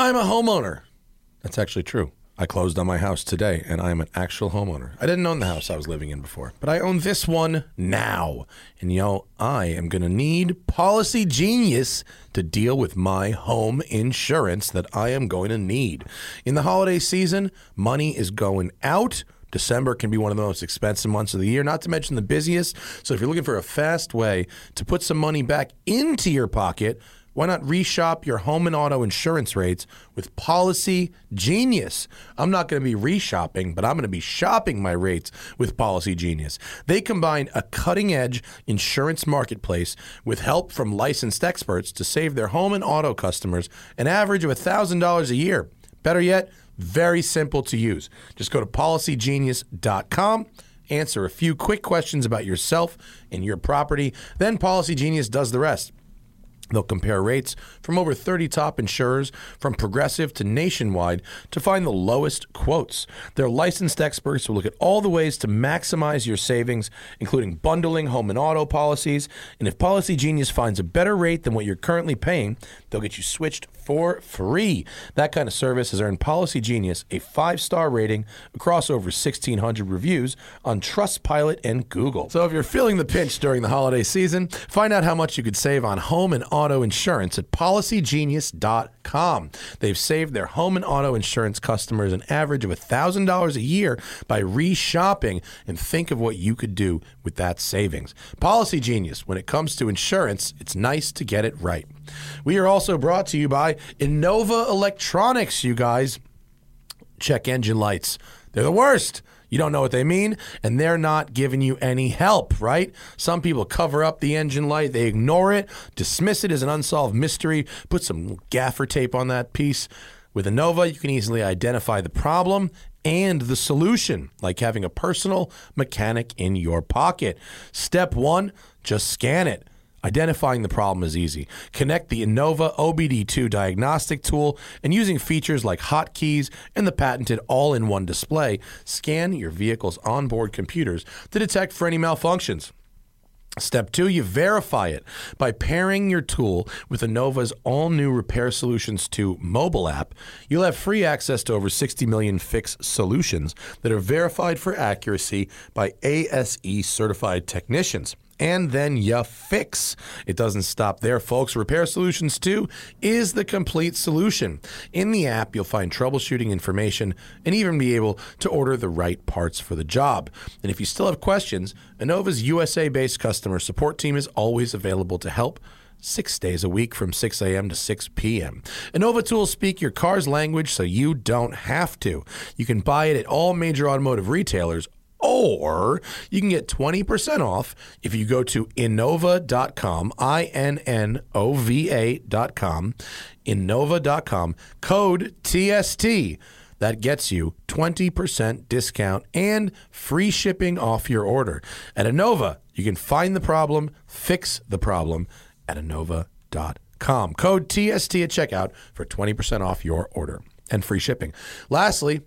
I'm a homeowner. That's actually true. I closed on my house today and I am an actual homeowner. I didn't own the house I was living in before, but I own this one now. And yo, I am going to need Policy Genius to deal with my home insurance that I am going to need. In the holiday season, money is going out. December can be one of the most expensive months of the year, not to mention the busiest. So if you're looking for a fast way to put some money back into your pocket, why not reshop your home and auto insurance rates with Policy Genius? I'm not going to be reshopping, but I'm going to be shopping my rates with Policy Genius. They combine a cutting edge insurance marketplace with help from licensed experts to save their home and auto customers an average of $1,000 a year. Better yet, very simple to use. Just go to policygenius.com answer a few quick questions about yourself and your property. Then Policy Genius does the rest. They'll compare rates from over 30 top insurers, from progressive to nationwide, to find the lowest quotes. Their licensed experts will look at all the ways to maximize your savings, including bundling home and auto policies. And if Policy Genius finds a better rate than what you're currently paying, they'll get you switched for free. That kind of service has earned Policy Genius a five star rating across over 1,600 reviews on Trustpilot and Google. So if you're feeling the pinch during the holiday season, find out how much you could save on home and auto insurance at policygenius.com. They've saved their home and auto insurance customers an average of $1,000 a year by reshopping, and think of what you could do with that savings. Policy Genius, when it comes to insurance, it's nice to get it right. We are also brought to you by Innova Electronics, you guys. Check engine lights. They're the worst. You don't know what they mean, and they're not giving you any help, right? Some people cover up the engine light, they ignore it, dismiss it as an unsolved mystery, put some gaffer tape on that piece. With Innova, you can easily identify the problem and the solution, like having a personal mechanic in your pocket. Step one, just scan it. Identifying the problem is easy. Connect the Innova OBD2 diagnostic tool and using features like hotkeys and the patented all in one display, scan your vehicle's onboard computers to detect for any malfunctions. Step two, you verify it by pairing your tool with Innova's all new Repair Solutions 2 mobile app. You'll have free access to over 60 million fix solutions that are verified for accuracy by ASE certified technicians and then you fix. It doesn't stop there, folks. Repair Solutions 2 is the complete solution. In the app, you'll find troubleshooting information and even be able to order the right parts for the job. And if you still have questions, Innova's USA based customer support team is always available to help six days a week from 6 a.m. to 6 p.m. Innova tools speak your car's language so you don't have to. You can buy it at all major automotive retailers or you can get 20% off if you go to innova.com, I N N O V A.com, innova.com, code TST. That gets you 20% discount and free shipping off your order. At Innova, you can find the problem, fix the problem at innova.com. Code TST at checkout for 20% off your order and free shipping. Lastly,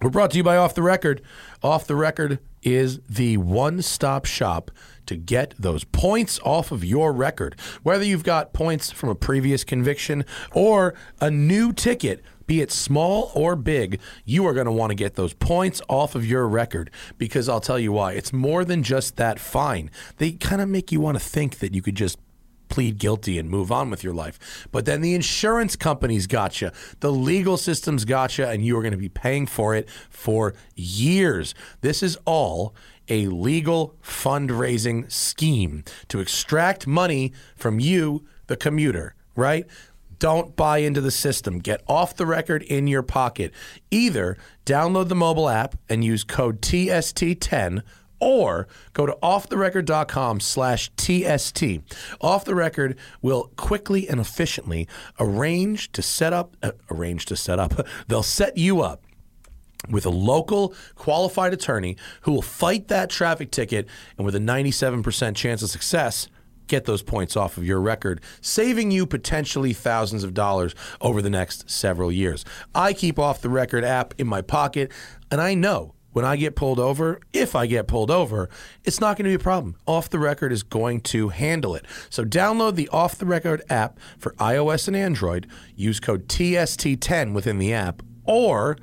we're brought to you by Off the Record. Off the Record is the one stop shop to get those points off of your record. Whether you've got points from a previous conviction or a new ticket, be it small or big, you are going to want to get those points off of your record because I'll tell you why. It's more than just that fine. They kind of make you want to think that you could just plead guilty and move on with your life. But then the insurance companies got you, the legal systems got you, and you are going to be paying for it for years. This is all a legal fundraising scheme to extract money from you, the commuter, right? Don't buy into the system. Get off the record in your pocket. Either download the mobile app and use code TST10 or go to offtherecord.com slash TST. Off the Record will quickly and efficiently arrange to set up, uh, arrange to set up, they'll set you up with a local qualified attorney who will fight that traffic ticket and with a 97% chance of success, get those points off of your record, saving you potentially thousands of dollars over the next several years. I keep Off the Record app in my pocket, and I know when I get pulled over, if I get pulled over, it's not going to be a problem. Off the record is going to handle it. So download the Off the Record app for iOS and Android. Use code TST10 within the app or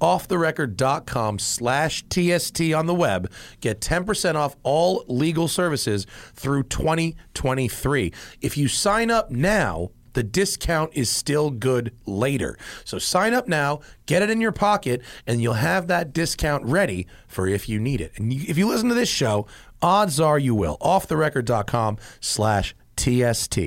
offtherecord.com slash TST on the web. Get 10% off all legal services through 2023. If you sign up now, the discount is still good later. So sign up now, get it in your pocket, and you'll have that discount ready for if you need it. And if you listen to this show, odds are you will. Offtherecord.com slash TST.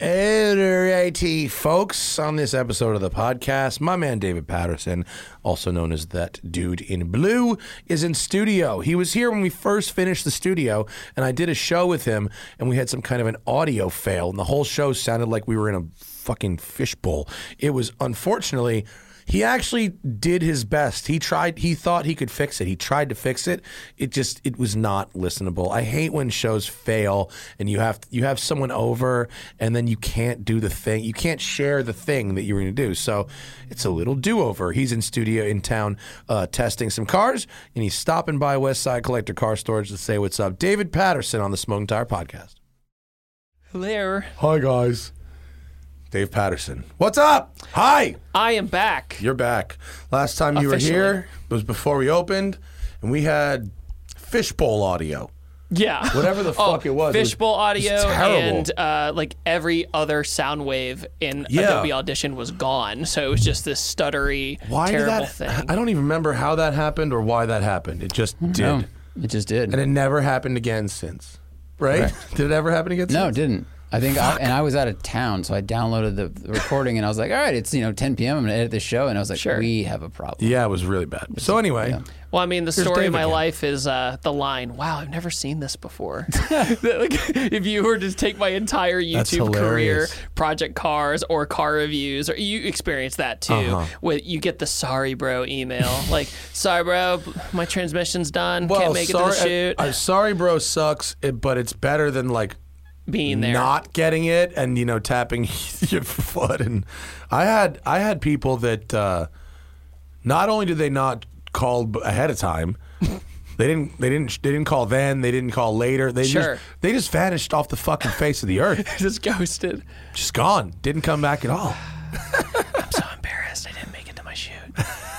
Alrighty, folks. On this episode of the podcast, my man David Patterson, also known as that dude in blue, is in studio. He was here when we first finished the studio, and I did a show with him, and we had some kind of an audio fail, and the whole show sounded like we were in a fucking fishbowl. It was unfortunately he actually did his best. He tried. He thought he could fix it. He tried to fix it. It just it was not listenable. I hate when shows fail and you have you have someone over and then you can't do the thing. You can't share the thing that you were going to do. So it's a little do over. He's in studio in town uh, testing some cars and he's stopping by West Side Collector Car Storage to say what's up. David Patterson on the Smoking Tire Podcast. Hello. Hi guys. Dave Patterson. What's up? Hi. I am back. You're back. Last time you Officially. were here was before we opened, and we had fishbowl audio. Yeah. Whatever the Oh, fuck it was, it was- Fishbowl it was audio terrible. and uh, like every other sound wave in Yeah. Adobe Audition was gone. So it was just this stuttery, Why terrible that? thing. I don't even remember how that happened or why that happened. It just did, No, it just did. and it never happened again since. Right? did it ever happen again? no, it didn't. I think, I, and I was out of town, so I downloaded the, the recording, and I was like, "All right, it's you know 10 p.m. I'm gonna edit the show," and I was like, Sure. "We have a problem." Yeah, it was really bad. So anyway, yeah. Well, I mean, the story Dave of my again. life is uh, the line. Wow, I've never seen this before. like, if you were to take my entire That's YouTube career, hilarious. project cars or car reviews, or you experience that too. Uh-huh. With you get the sorry bro email, like sorry bro, my transmission's done, well, can't make sorry, it to the shoot. I, am sorry, bro. Sucks, it, but it's better than like being there. not getting it and you know tapping your foot and i had i had people that uh not only did they not call ahead of time they didn't they didn't they didn't call then they didn't call later they Sure. just they just vanished off the fucking face of the earth just ghosted. just gone didn't come back at all I'm so embarrassed I didn't make it to my shoot.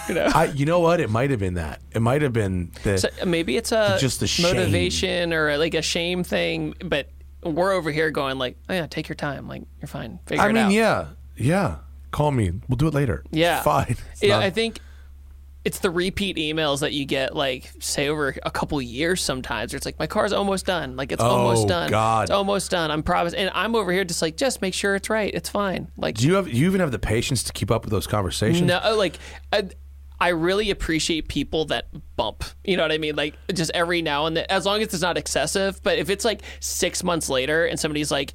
You know. i you know what it might have been that it might have been the So maybe it's a Just the shame. motivation or like a shame thing, but we're over here going like, oh yeah, take your time, like you're fine, figure i it mean out. yeah yeah call me we'll do it later Yeah. fine It's Yeah, not- I think it's the repeat emails that you get like say over a couple years sometimes. Where it's like my car's almost done, like it's Oh, almost done, God. it's almost done. I'm promise, and I'm over here just like just make sure it's right, it's fine. Like do you have you even have the patience to keep up with those conversations No, like I, I really appreciate people that bump. You know what I mean? Like just every now and then, as long as it's not excessive. But if it's like six months later and somebody's like,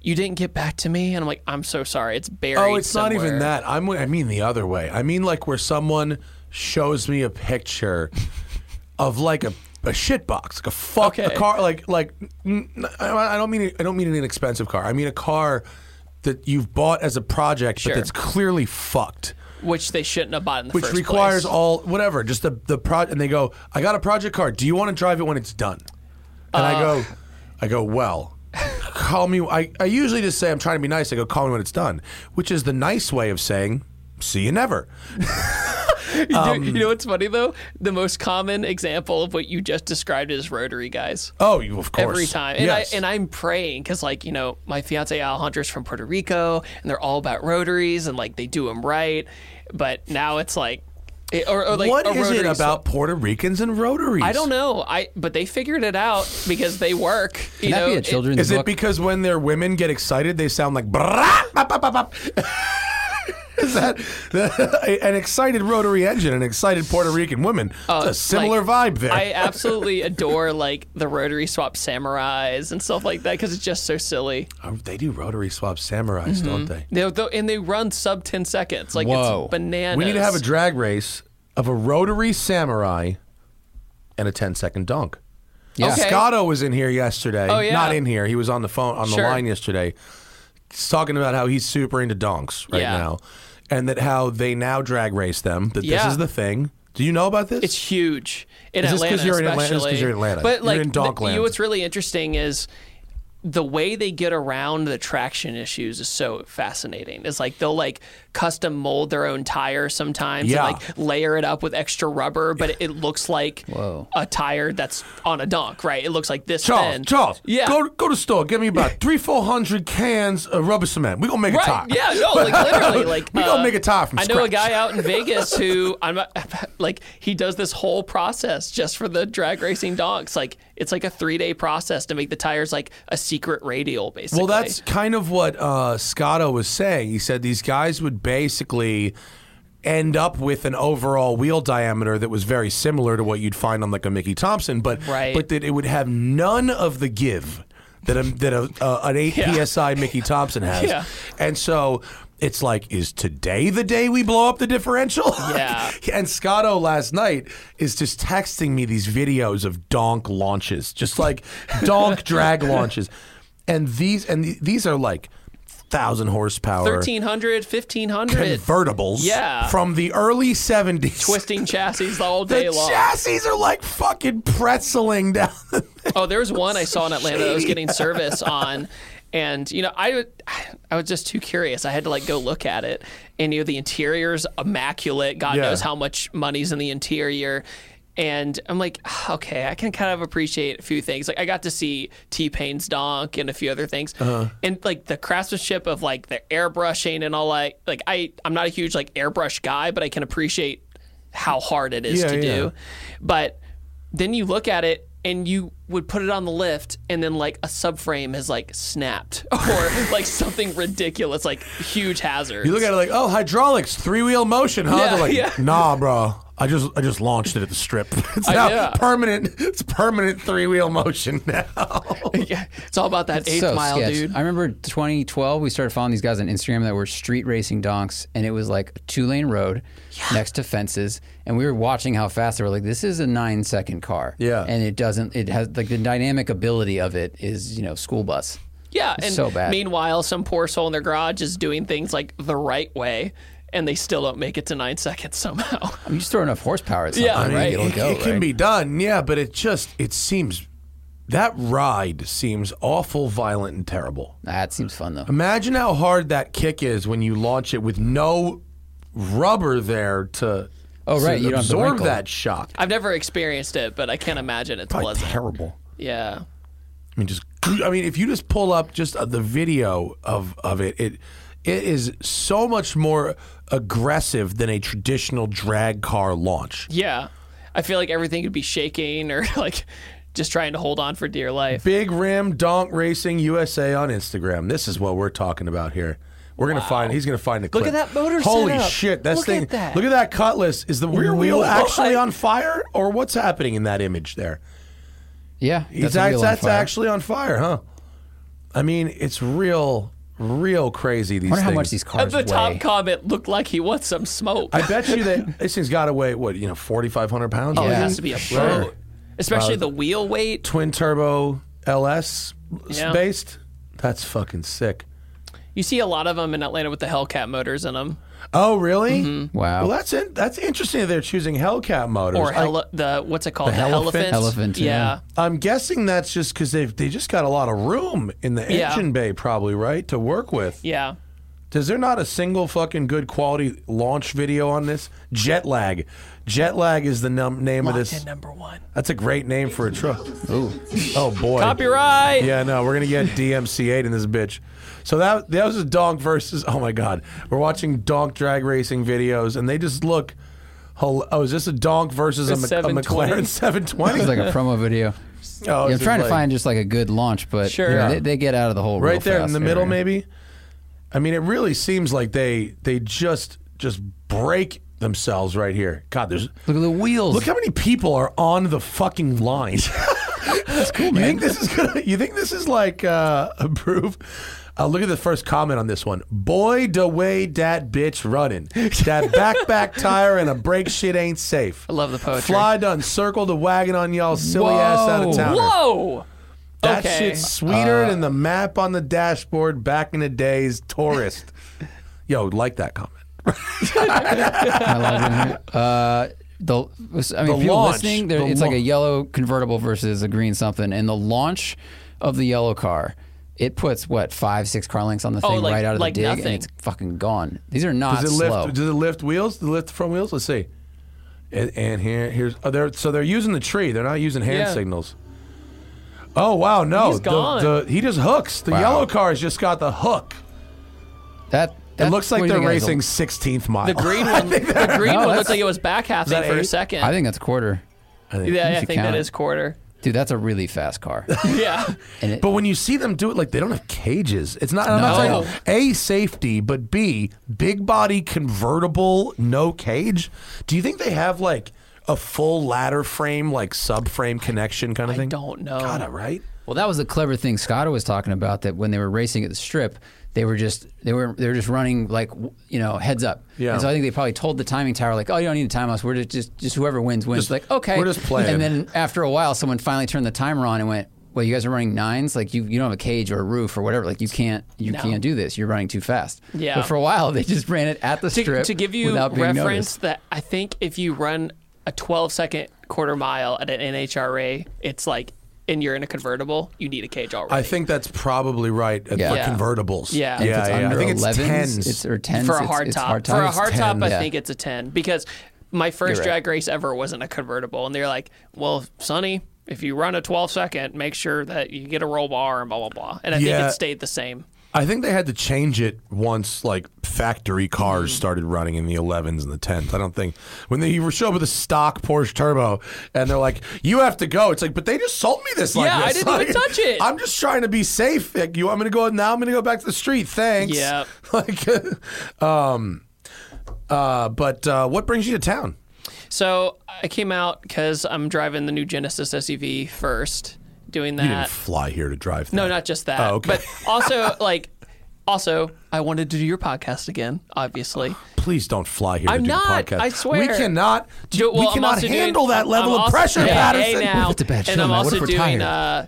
"You didn't get back to me," and I'm like, "I'm so sorry, it's buried." Oh, it's not even that. I'm, I mean the other way. I mean like where someone shows me a picture of like a, a shit box, like a fuck a car, like like I don't mean I don't mean an inexpensive car. I mean a car that you've bought as a project, Sure. but that's clearly fucked. Which they shouldn't have bought in the Which first requires place. all whatever, just the the pro. And they go, I got a project car. Do you want to drive it when it's done? And I Uh. go, I go, well, call me. I, I usually just say I'm trying to be nice. I go, call me when it's done, which is the nice way of saying, see you never. You Um, you know what's funny though? The most common example of what you just described is rotary guys. Oh, you of course every time. And yes. I and I'm praying because like you know my fiance Alejandra's from Puerto Rico and they're all about rotaries and like they do them right. But now it's like, it- or, or like what a is it rotary about Puerto Ricans and rotaries? I don't know. I but they figured it out because they work. You Can that know, be a It- children's Is it because when their women get excited, they sound like brah, bop, bop, bop, bop? Is that an excited rotary engine, an excited Puerto Rican woman? it's a similar Uh, like, vibe there. I absolutely adore like the rotary swap samurais and stuff like that because it's just so silly. Oh, they do rotary swap samurais, don't they? They, they- and they run sub ten seconds. Like Whoa. it's bananas. We need to have a drag race of a rotary samurai and a 10 second dunk. Yeah. Okay. Scotto was in here yesterday. Oh, yeah. Not in here. He was on the phone on the Sure. line yesterday. He's talking about how he's super into donks right Yeah. now. And that how they now drag race them. That Yeah. this is the thing. Do you know about this? It's huge in Is this 'cause Atlanta, you're in Atlanta? This is 'cause especially. you're in Atlanta. But You're like, in the- Donkland. you know what's really interesting is the way they get around the traction issues is so fascinating. It's like they'll like custom mold their own tire sometimes Yeah. and like layer it up with extra rubber, but it, it looks like Whoa. a tire that's on a donk, right? It looks like this Charles, thin. Charles, Yeah. go go to the store. Get me about three, four hundred cans of rubber cement. We gonna make a Right. tire. Yeah. No. Like literally. Like We gonna uh, make a tire from I know a guy out in Vegas who I'm like he does this whole process just for the drag racing donks. Like it's like a three day process to make the tires like a secret radial, basically. Well, that's kind of what uh, Scotto was saying. He said these guys would basically end up with an overall wheel diameter that was very similar to what you'd find on like a Mickey Thompson, but Right. but that it would have none of the give that a, that a, uh, an eight Yeah. psi Mickey Thompson has. Yeah. And so it's like, is today the day we blow up the differential? Yeah. and Scotto last night is just texting me these videos of donk launches, just like donk drag launches. And these and th- these are like thousand horsepower 1300, 1500 convertibles Yeah. from the early 70s. twisting chassis all the day long. chassis are like fucking pretzeling down the Oh, there was one I saw in Atlanta that was getting service on, and you know, I I was just too curious. I had to like go look at it, and you know, the interior's immaculate. God Yeah. knows how much money's in the interior. And I'm like, "Ah, okay, I can kind of appreciate a few things. Like I got to see T Pain's donk and a few other things, Uh-huh. and like the craftsmanship of like the airbrushing and all that. Like I, I'm not a huge like airbrush guy, but I can appreciate how hard it is Yeah, to yeah. do. But then you look at it and you would put it on the lift and then like a subframe has like snapped or like something ridiculous like huge hazard You look at it like, oh, hydraulics, three wheel motion, huh? Yeah, They're like, yeah. nah, bro. I just I just launched it at the strip. It's Uh, now yeah. permanent. It's permanent three wheel motion now. yeah, it's all about that eighth so mile sketch. dude I remember 2012, we started following these guys on Instagram that were street racing donks, and it was like a two lane road next to fences, and we were watching how fast they were. Like, this is a nine second car. Yeah. And it doesn't, it has like the dynamic ability of it is, you know, school bus. yeah and so bad. meanwhile some poor soul in their garage is doing things like the right way and they still don't make it to nine seconds somehow I mean, you just throw enough horsepower at something, Yeah, I think right. it'll it, go. it can right? be done, yeah, but it just it seems that ride seems awful violent and terrible. That seems fun though. Imagine how hard that kick is when you launch it with no rubber there to Oh, right, to you don't have absorb that shock. i've never experienced it but i can't imagine it's Probably pleasant terrible. yeah I mean, just I mean, if you just pull up just uh, the video of of it, it it is so much more aggressive than a traditional drag car launch. yeah i feel like everything could be shaking or like just trying to hold on for dear life Big Rim Donk Racing USA on Instagram. This is what we're talking about here. We're gonna find. He's gonna find the clip. at that motor Holy setup. shit! That Look thing. at that. Look at that cutlass. Is the rear wheel What? actually on fire, or what's happening in that image there? Yeah. It's, That's, a act- on actually on fire, huh? I mean, it's real, real crazy. These I wonder how much these At cars the weigh. top comment looked like he wants some smoke. I bet you that this thing's got to weigh what you know, forty five hundred pounds. oh, it has to be a Sure. boat. Especially uh, the wheel weight. Twin turbo LS Yeah. based. That's fucking sick. You see a lot of them in Atlanta with the Hellcat motors in them. Oh, really? Mm-hmm. Wow. Well, that's in, that's interesting that they're choosing Hellcat motors. Or I- the, what's it called? The The, Elephant? elephant? Elephant, Yeah. yeah. I'm guessing that's just because they they just got a lot of room in the Yeah. engine bay, probably right, to work with. Yeah. Is there not a single fucking good quality launch video on this? Jet lag. Jet lag is the num- name of this. in number one. That's a great name for a truck. Ooh. Oh boy. Copyright. Yeah, no, we're gonna get DMCA in this bitch. So that that was a donk versus. Oh my god, we're watching donk drag racing videos, and they just look. Oh, is this a donk versus a, The Mc- a McLaren 720? 720? It's like a promo video. Oh, Yeah, I'm trying just to find just like a good launch, but Sure. you know, Yeah. they, they get out of the hole real right there in fast the middle, maybe. I mean, it really seems like they they just just break themselves right here. God, there's Look at the wheels. look how many people are on the fucking line. That's cool, man. You think this is gonna? You think this is like uh, a proof? Uh, look at the first comment on this one. Boy, the way that bitch running. That backpack tire and a brake shit ain't safe. I love the poetry. Fly done circle the wagon on y'all silly ass out of town. Whoa. That Okay. shit's sweeter than the map on the dashboard back in the days. Tourist. Yo, like that comment. I love it. Uh, The, I mean, The people launch, listening, there, the it's like a yellow convertible versus a green something, and the launch of the yellow car, it puts what five, six car lengths on the Oh, thing like- right out of like the dig, nothing. and it's fucking gone. These are not Does it lift? slow. Does it lift wheels? Does it lift the front wheels? Let's see. And, and here, here's oh, they're so they're using the tree. They're not using hand Yeah. signals. Oh wow, no, He's the, gone. the- he just hooks. The Wow. yellow car's just got the hook. that, It looks like they're think that is? racing 16th mile. The green one, the green No, one that's- looked like it was back half that for a second. I think that's quarter. yeah, I think that count it. is quarter. Dude, that's a really fast car. Yeah. And it, But when you see them do it, like they don't have cages. It's not. I'm No. not saying a safety, but b big body convertible, no cage. Do you think they have like a full ladder frame, like subframe connection kind of I thing? I don't know. Gotta right. Well, that was the clever thing Scott was talking about. That when they were racing at the strip, they were just they were they were just running like you know heads up. Yeah. And so I think they probably told the timing tower like, oh, you don't need to time us. We're just just, just whoever wins wins. Just- like okay, we're just playing. And then after a while, someone finally turned the timer on and went. Well, you guys are running nines. Like you, you don't have a cage or a roof or whatever. Like you can't, you No. can't do this. You're running too fast. Yeah. But for a while, they just ran it at the to, strip to give you without being reference noticed. that I think if you run a 12 second quarter mile at an NHRA, it's like, and you're in a convertible, you need a cage already. I think that's probably right Yeah. for Yeah. convertibles. Yeah. If yeah, yeah. I think it's 11s, tens. It's or tens for a hard it's top. hard For a hard top, 10, I yeah. think it's a 10 because my first right. drag race ever wasn't a convertible. And they're like, well, Sonny, if you run a 12 second, make sure that you get a roll bar and blah, blah, blah. And I Yeah. think it stayed the same. I think they had to change it once, like factory cars Mm. started running in the 11s and the 10s. I don't think when they you show up with a stock Porsche Turbo and they're like, "You have to go," it's like, but they just sold me this. Like Yeah, I this. didn't even Like, touch it. I'm just trying to be safe. Like, you, I'm going to go now? I'm going to go back to the street. Thanks. Yeah. Like, um, uh, but uh, what brings you to town? So I came out because I'm driving the new Genesis SUV first, doing You didn't fly here to drive. No, not just that. Oh, okay. But also, like, also, I wanted to do your podcast again, obviously. Please don't fly here I'm to do not, the podcast. I swear. We cannot. Do- well, we cannot also doing- handle that level I'm of pressure, hey, Patterson. Hey now, What if it's a bad and show, I'm man? What if we're doing tired? uh,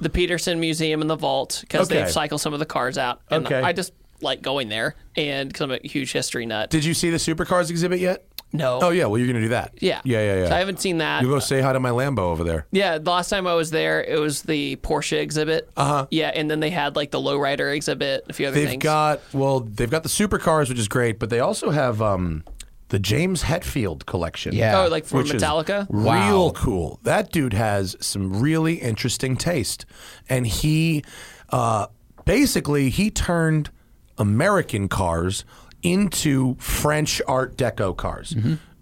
the Petersen Museum in the vault because Okay. they've cycled some of the cars out. And Okay. I just like going there, and because I'm a huge history nut. Did you see the supercars exhibit yet? No. Oh yeah, well you're gonna do that. Yeah. yeah, yeah, yeah. So I haven't seen that. You go say hi to my Lambo over there. Yeah, the last time I was there, it was the Porsche exhibit. Uh huh. Yeah, and then they had like the lowrider exhibit, a few other things. They've things. got well, they've got the supercars, which is great, but they also have um, the James Hetfield collection. Yeah. oh, like from which is Metallica. Wow. Real cool. That dude has some really interesting taste, and he uh, basically he turned American cars into French Art Deco cars.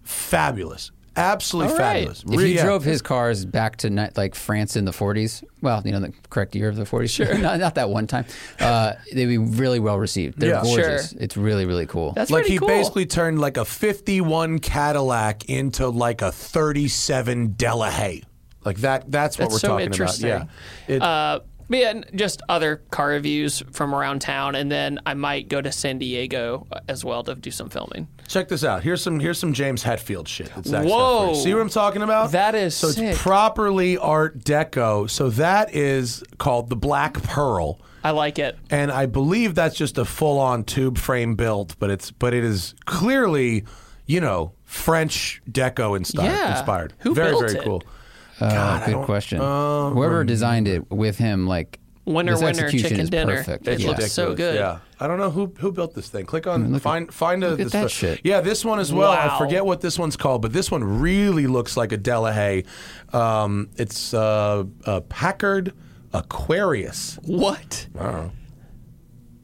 Fabulous, absolutely All right. fabulous. If Re- you yeah. drove his cars back to ni- like France in the 40s, well, you know the correct year of the 40s, sure, not, not that one time, uh, they'd be really well received. They're Yeah. gorgeous. Sure. It's really really cool. That's like pretty he cool. basically turned like a 51 Cadillac into like a 37 Delahaye. Like that that's what That's we're so talking interesting. about. Yeah. It- Uh, but yeah, just other car reviews from around town, and then I might go to San Diego uh, as well to do some filming. check this out. Here's some here's some James Hetfield shit. That's actually Whoa. See what I'm talking about? That is so sick. it's properly Art Deco. So that is called the Black Pearl. I like it. And I believe that's just a full-on tube frame built, but it's but it is clearly, you know, French deco inspired. Yeah. inspired. Who very built very it? cool. Uh, God, good question. uh, Whoever designed it with him, like Winner, this winner, execution chicken is dinner. perfect. It Yeah. looks so good. Yeah, I don't know who who built this thing. Click on find find a look at this that one. shit. Yeah, this one as well. I forget what this one's called, but this one really looks like a Delahaye. Um, it's uh, a Packard Aquarius. What?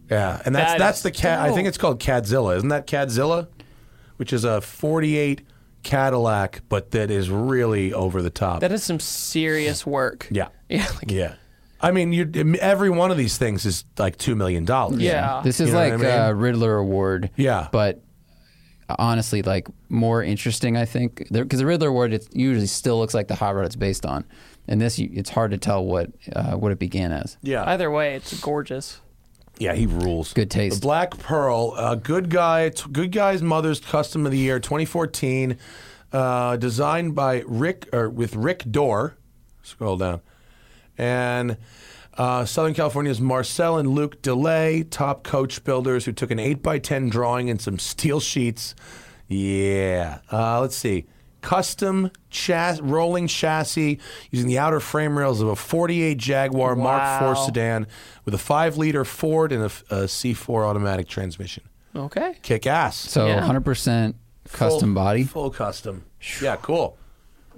Yeah, and that's That that's the cat. I think it's called Cadzilla. Isn't that Cadzilla? Which is a '48 Cadillac, but that is really over the top. That is some serious work. yeah, Yeah. Like, yeah. I mean, you every one of these things is like two million dollars. Yeah. This is You know like I mean? a Riddler Award. Yeah. But honestly, like more interesting, I think, because the Riddler Award it usually still looks like the hot rod it's based on, and this it's hard to tell what uh, what it began as. yeah. Either way, it's gorgeous. Yeah, he rules. Good taste. The Black Pearl, uh, good guy, t- good guy's mother's custom of the year, 2014, uh, designed by Rick or with Rick Dore. Scroll down, and uh, Southern California's Marcel and Luke DeLay, top coach builders who took an eight by ten drawing and some steel sheets. Yeah, uh, let's see. Custom chas- rolling chassis using the outer frame rails of a 48 Jaguar Mark IV sedan with a 5 liter Ford and a, f- a C4 automatic transmission. Okay. Kick ass. So Yeah. 100% custom Full- body. Full custom. Yeah, cool.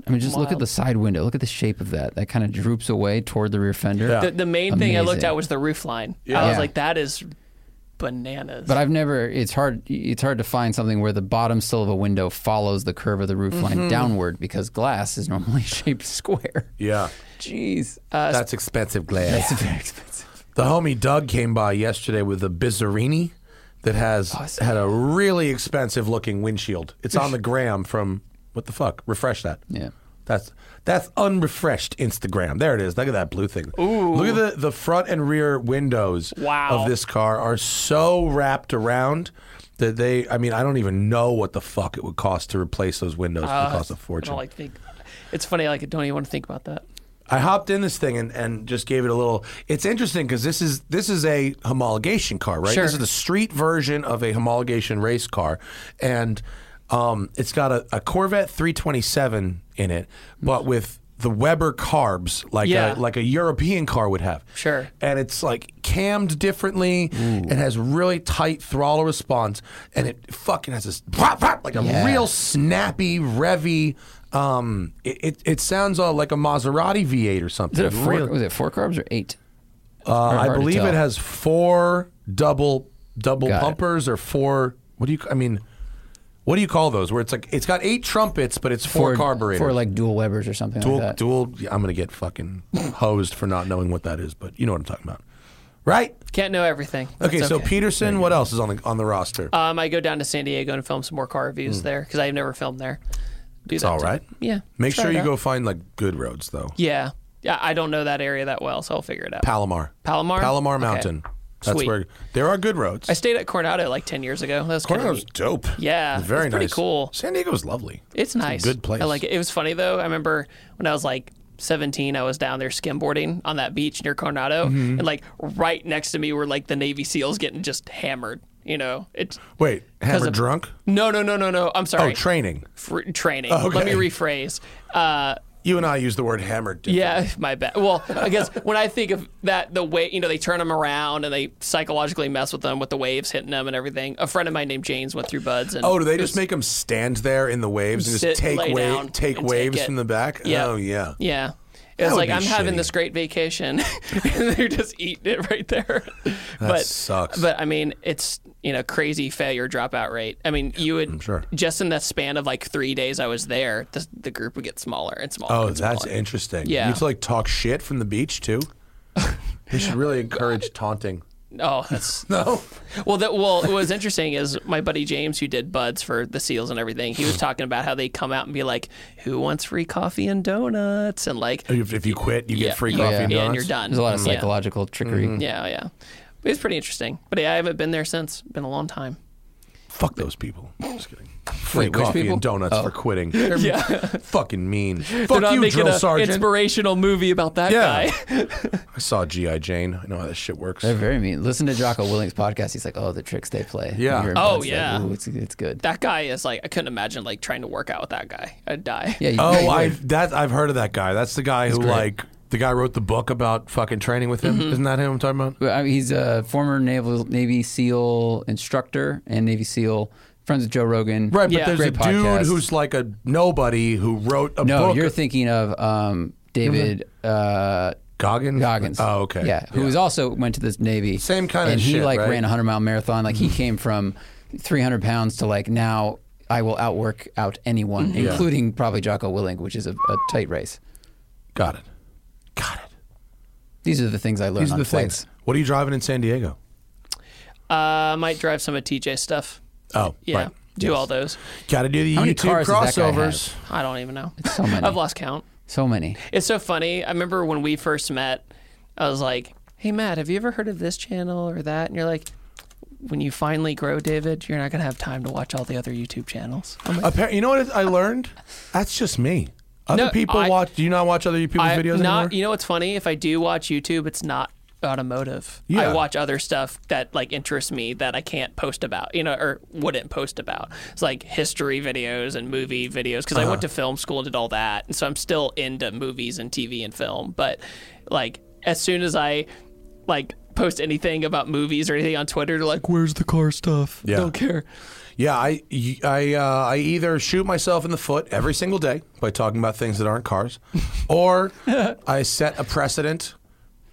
I mean, just look at the side window. Look at the shape of that. That kind of droops away toward the rear fender. Yeah. The, the main thing I looked at was the roof line. Yeah. I was Yeah. like, that is bananas. But I've never. It's hard. It's hard to find something where the bottom sill of a window follows the curve of the roof line Mm-hmm. downward because glass is normally shaped square. Yeah. Jeez, Uh, That's expensive glass. it's very expensive. The homie Doug came by yesterday with a Bizzarrini that has see. had a really expensive looking windshield. It's on the gram from what the fuck? Refresh that. Yeah. That's that's unrefreshed Instagram. There it is. Look at that blue thing. Ooh. Look at the the front and rear windows Wow. of this car are so wrapped around that they I mean, I don't even know what the fuck it would cost to replace those windows. it would uh, cost a I fortune. don't like think. It's funny. Like I don't even want to think about that. I hopped in this thing and, and just gave it a little. It's interesting because this is this is a homologation car, right? Sure. This is the street version of a homologation race car, and um, it's got a, a Corvette 327 in it, but with the Weber carbs, like Yeah. a, like a European car would have. Sure. And it's like cammed differently. Ooh. It has really tight throttle response, and it fucking has this like a Yeah. real snappy, revy. Um, it, it, it sounds uh, like a Maserati V8 or something. Is it a four, was it four carbs or eight? uh, I believe it has four double double Got it. pumpers or four. What do you? I mean, what do you call those? Where it's like it's got eight trumpets, but it's four, carburetors. Four like dual Webers or something dual like that. dual. I'm gonna get fucking hosed for not knowing what that is, but you know what I'm talking about, right? Can't know everything. That's Okay, so Peterson, what else is on the on the roster? Um, I go down to San Diego and film some more car reviews there because I've never filmed there. Do it's that all too. Yeah. Make sure you out. go find like good roads though. Yeah. Yeah. I don't know that area that well, so I'll figure it out. Palomar. Palomar? Palomar Okay. That's Sweet. where there are good roads. I stayed at Coronado like ten years ago. That was kind of Coronado's dope. Yeah, very it's pretty nice. cool. San Diego's lovely. It's nice. good place. I like it. It was funny though. I remember when I was like 17, I was down there skimboarding on that beach near Coronado, Mm-hmm. and like right next to me were like the Navy SEALs getting just hammered. You know, it's Wait, hammered of- drunk? no, no, no, no, no. I'm sorry. Oh, training. Fr- training. Oh, Let me rephrase. Uh, You and I use the word hammered. yeah, my bad. Well, I guess when I think of that, the way you know they turn them around and they psychologically mess with them with the waves hitting them and everything. A friend of mine named James went through BUD/S. And Oh, do they just make them stand there in the waves and Sit, just take wa- take take waves it. from the back? Yeah. Oh yeah. Yeah. It That was would like I'm having this great vacation, and they're just eating it right there. but sucks. But I mean, it's you know crazy failure dropout rate. I mean, you would sure. just in the span of like three days I was there, the, the group would get smaller and smaller. Oh, and that's interesting. Yeah. You have to like talk shit from the beach too. they should really encourage taunting. Oh, that's No. well. That well, what was interesting is my buddy James, who did BUD/S for the seals and everything. He was talking about how they come out and be like, "Who wants free coffee and donuts?" and like, If, if you quit, you yeah, get free yeah, coffee yeah, and and donuts. you're done. There's a lot of Yeah. psychological trickery. Mm-hmm. Yeah, yeah. But it's pretty interesting. But yeah, I haven't been there since. Been a long time. Fuck those people. Just kidding. Free Wait, which coffee people? and donuts Oh. for quitting. They're fucking mean. They're Fuck not you, making drill an sergeant. inspirational movie about that Yeah. guy. I saw GI Jane. I know how this shit works. They're very mean. Listen to Jocko Willink's podcast. He's like, "Oh, the tricks they play." Yeah. You hear him Oh, Bud's like, yeah. Ooh, it's it's good. that guy is like I couldn't imagine like trying to work out with that guy. I'd die. Yeah. You, Oh, you I would. that I've heard of that guy. That's the guy who great. like the guy wrote the book about fucking training with him. Mm-hmm. Isn't that him I'm talking about? I mean, he's a former naval Navy SEAL instructor and Navy SEAL. Friends with Joe Rogan. Right, but Yeah. there's a Great dude who's like a nobody who wrote a book. No, book. you're thinking of um, David uh, Goggins. Goggins. Oh, okay. Yeah, who was also went to this Navy. Same kinda shit. And he shit, like right? Ran a hundred mile marathon. Like he came from 300 pounds to like now I will outwork out anyone, Mm-hmm. including probably Jocko Willink, which is a, a tight race. Got it. Got it. These are the things I learned These are on the flights. things. What are you driving in San Diego? Uh, might drive some of TJ stuff. Oh, Yeah. right. Do all those. Got to do the How many YouTube cars does that guy crossovers. I don't even know. So many. I've lost count. So many. It's so funny. I remember when we first met, I was like, "Hey Matt, have you ever heard of this channel or that?" And you're like, "When you finally grow, David, you're not gonna have time to watch all the other YouTube channels." I'm like, Appar- you know what I learned? That's just me. Other No, people I- watch. Do you not watch other people's I, videos not, anymore? you know what's funny? If I do watch YouTube, it's not automotive. Yeah. I watch other stuff that like interests me that I can't post about, you know, or wouldn't post about. It's like history videos and movie videos because I Uh-huh. went to film school and did all that, and so I'm still into movies and TV and film. But like as soon as I like post anything about movies or anything on Twitter, they're like, "Where's the car stuff? Yeah. Don't care." Yeah, I I uh, I either shoot myself in the foot every single day by talking about things that aren't cars, or I set a precedent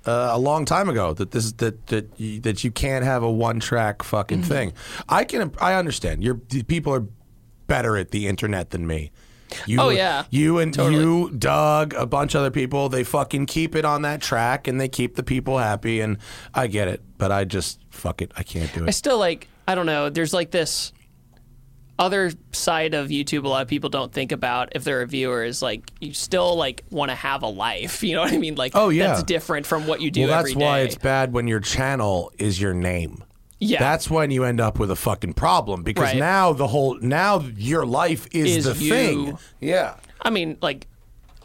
uh, a long time ago that this that that you, that you can't have a one track fucking Mm-hmm. thing. I can I understand. Your people are better at the internet than me. You, Oh, yeah. you and Totally. you, Doug, a bunch of other people. They fucking keep it on that track and they keep the people happy. And I get it, but I just fuck it. I can't do it. I still like I don't know. There's like this other side of YouTube. A lot of people don't think about if they're a viewer is like you still like want to have a life. You know what I mean? Like Oh, yeah. that's different from what you do Well, every that's why it's bad when your channel is your name. Yeah. That's when you end up with a fucking problem because Right. now the whole now your life is, Is the you. thing. Yeah. I mean, like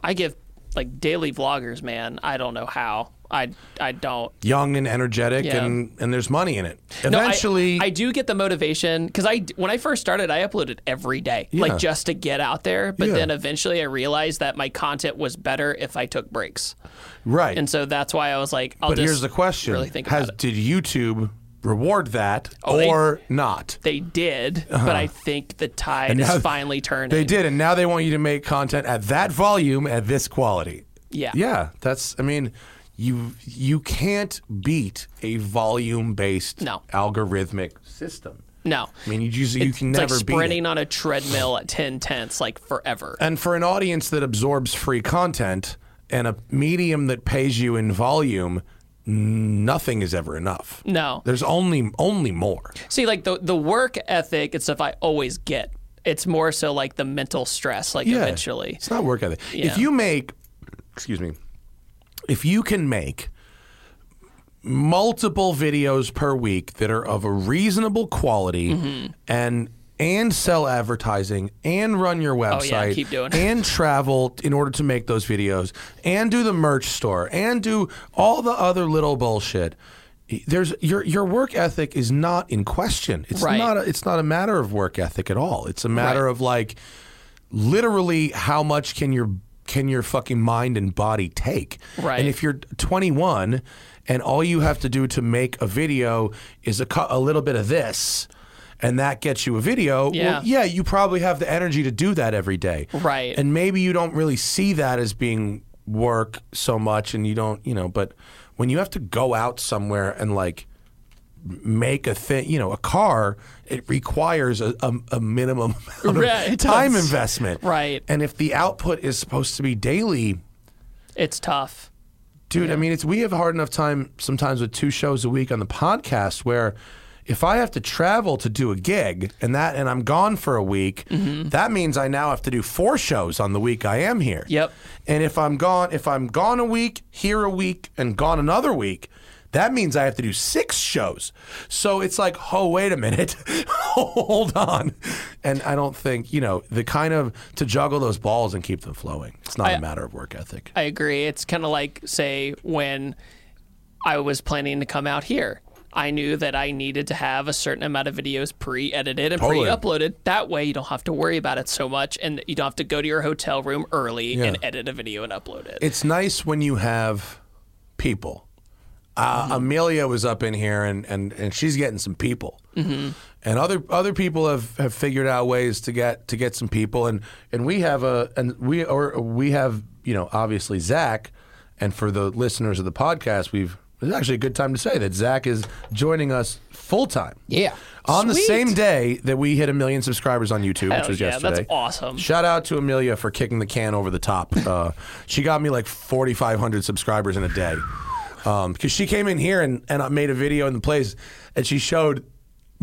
I give like daily vloggers, man. I don't know how. I I don't. Young and energetic Yeah. and and there's money in it. No, I- Eventually I, do get the motivation because I when I first started, I uploaded every day, Yeah. like just to get out there. But Yeah. then eventually, I realized that my content was better if I took breaks, right. and so that's why I was like, I'll but just here's the question. Really think Has about it. did YouTube reward that Oh, they- or not? They did, uh-huh. but I think the tide now is finally turning. They did and now they want you to make content at that volume at this quality. Yeah. Yeah, that's I mean you you can't beat a volume based No. algorithmic system. No. I mean, you just you it's, can it's never like beat sprinting on a treadmill at 10 tenths, like forever. And for an audience that absorbs free content and a medium that pays you in volume, nothing is ever enough. No. There's only only more. See, like the the work ethic and stuff I always get. It's more so like the mental stress, like eventually. It's not work ethic. Yeah. If you make, excuse me, if you can make multiple videos per week that are of a reasonable quality Mm-hmm. and and sell advertising and run your oh, website Oh, keep doing it. and travel in order to make those videos and do the merch store and do all the other little bullshit there's your your work ethic is not in question it's Right. not a, it's not a matter of work ethic at all it's a matter Right. of like literally how much can your can your fucking mind and body take Right. and if you're 21 and all you have to do to make a video is a, a little bit of this and that gets you a video Yeah. well, yeah you probably have the energy to do that every day Right. and maybe you don't really see that as being work so much and you don't you know but when you have to go out somewhere and like make a thing you know a car it requires a, a, a minimum amount of it time does. investment Right. and if the output is supposed to be daily It's tough. dude i mean it's we have a hard enough time sometimes with two shows a week on the podcast where if i have to travel to do a gig and that and i'm gone for a week Mm-hmm. that means i now have to do four shows on the week i am here Yep. and if i'm gone if i'm gone a week here a week and gone another week that means I have to do six shows. So it's like, oh, wait a minute. Hold on. And I don't think, you know, the kind of to juggle those balls and keep them flowing. It's not a I- matter of work ethic. I agree. It's kind of like, say, when I was planning to come out here. I knew that I needed to have a certain amount of videos pre-edited and Totally. pre-uploaded. That way, you don't have to worry about it so much, and you don't have to go to your hotel room early and edit a video and upload it. It's nice when you have people. Uh, Emelia was up in here, and, and, and she's getting some people, mm-hmm. and other other people have, have figured out ways to get to get some people, and, and we have a and we or we have you know obviously Zack, and for the listeners of the podcast, we've it's actually a good time to say that Zack is joining us full time. Yeah. On the same day that we hit a million subscribers on YouTube, which Hell was yeah, yesterday. that's awesome. Shout out to Emelia for kicking the can over the top. Uh, she got me like 4,500 subscribers in a day. Because she came in here and, and I made a video in the place and she showed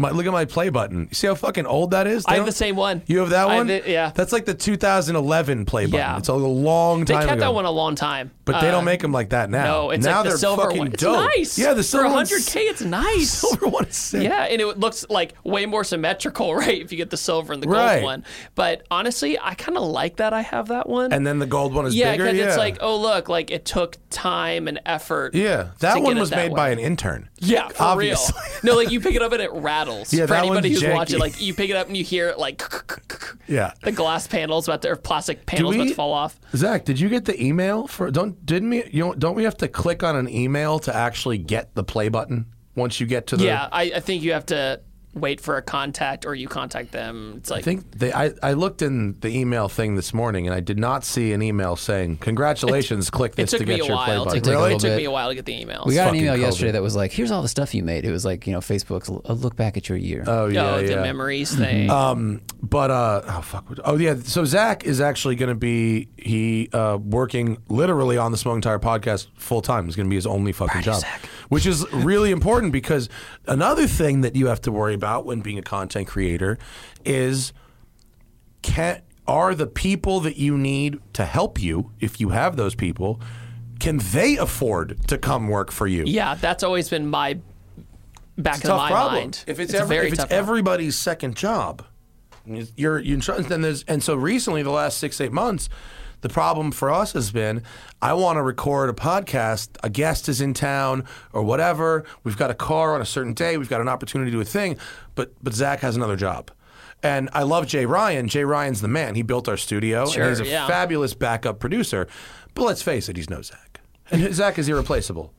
My, look at my play button. You see how fucking old that is? They I have the same one. You have that I one? have it- yeah. That's like the 2011 play button. Yeah. It's a long time They kept ago. that one a long time. but they Uh, don't make them like that now. No, it's now like the they're silver fucking one. It's dope. nice. Yeah, the silver one. for one's- 100k, it's nice. silver one is sick. Yeah, and it looks like way more symmetrical, right? If you get the silver and the gold Right. one. But honestly, I kind of like that I have that one. And then the gold one is yeah, bigger. Yeah, it's like, oh look, like it took time and effort. yeah, that one was that made way. by an intern. Yeah, for Obviously. real. No, like you pick it up and it rattles. Yeah, for that anybody who's watching, like you pick it up and you hear it like Yeah. the glass panels about to, or plastic panels about to fall off. Zack, did you get the email for? Don't didn't we? You know, don't we have to click on an email to actually get the play button once you get to the? Yeah, I, I think you have to wait for a contact or you contact them. It's like I think they. I, I looked in the email thing this morning and I did not see an email saying congratulations. click it this took to me get a your while. play to button. take a It took me a while to get the email. We got an email COVID. yesterday that was like, "Here's all the stuff you made." It was like, you know, Facebook's a look back at your year. Oh yeah, oh, yeah. the memories thing. Um, but uh, oh fuck. Oh yeah. So Zack is actually going to be he uh working literally on the Smoking Tire podcast full time. It's going to be his only fucking job, which is really important because another thing that you have to worry about when being a content creator is can are the people that you need to help you if you have those people can they afford to come work for you? yeah, that's always been my back of tough my problem. mind. If it's, a every, very if it's problem. everybody's second job, you're you then there's and so recently the last six eight months, the problem for us has been I want to record a podcast. A guest is in town or whatever. We've got a car on a certain day. We've got an opportunity to do a thing, but but Zack has another job. And I love Jay Ryan. Jay Ryan's the man. He built our studio, Sure, and he's a yeah. fabulous backup producer. But let's face it, he's no Zack. And Zack is irreplaceable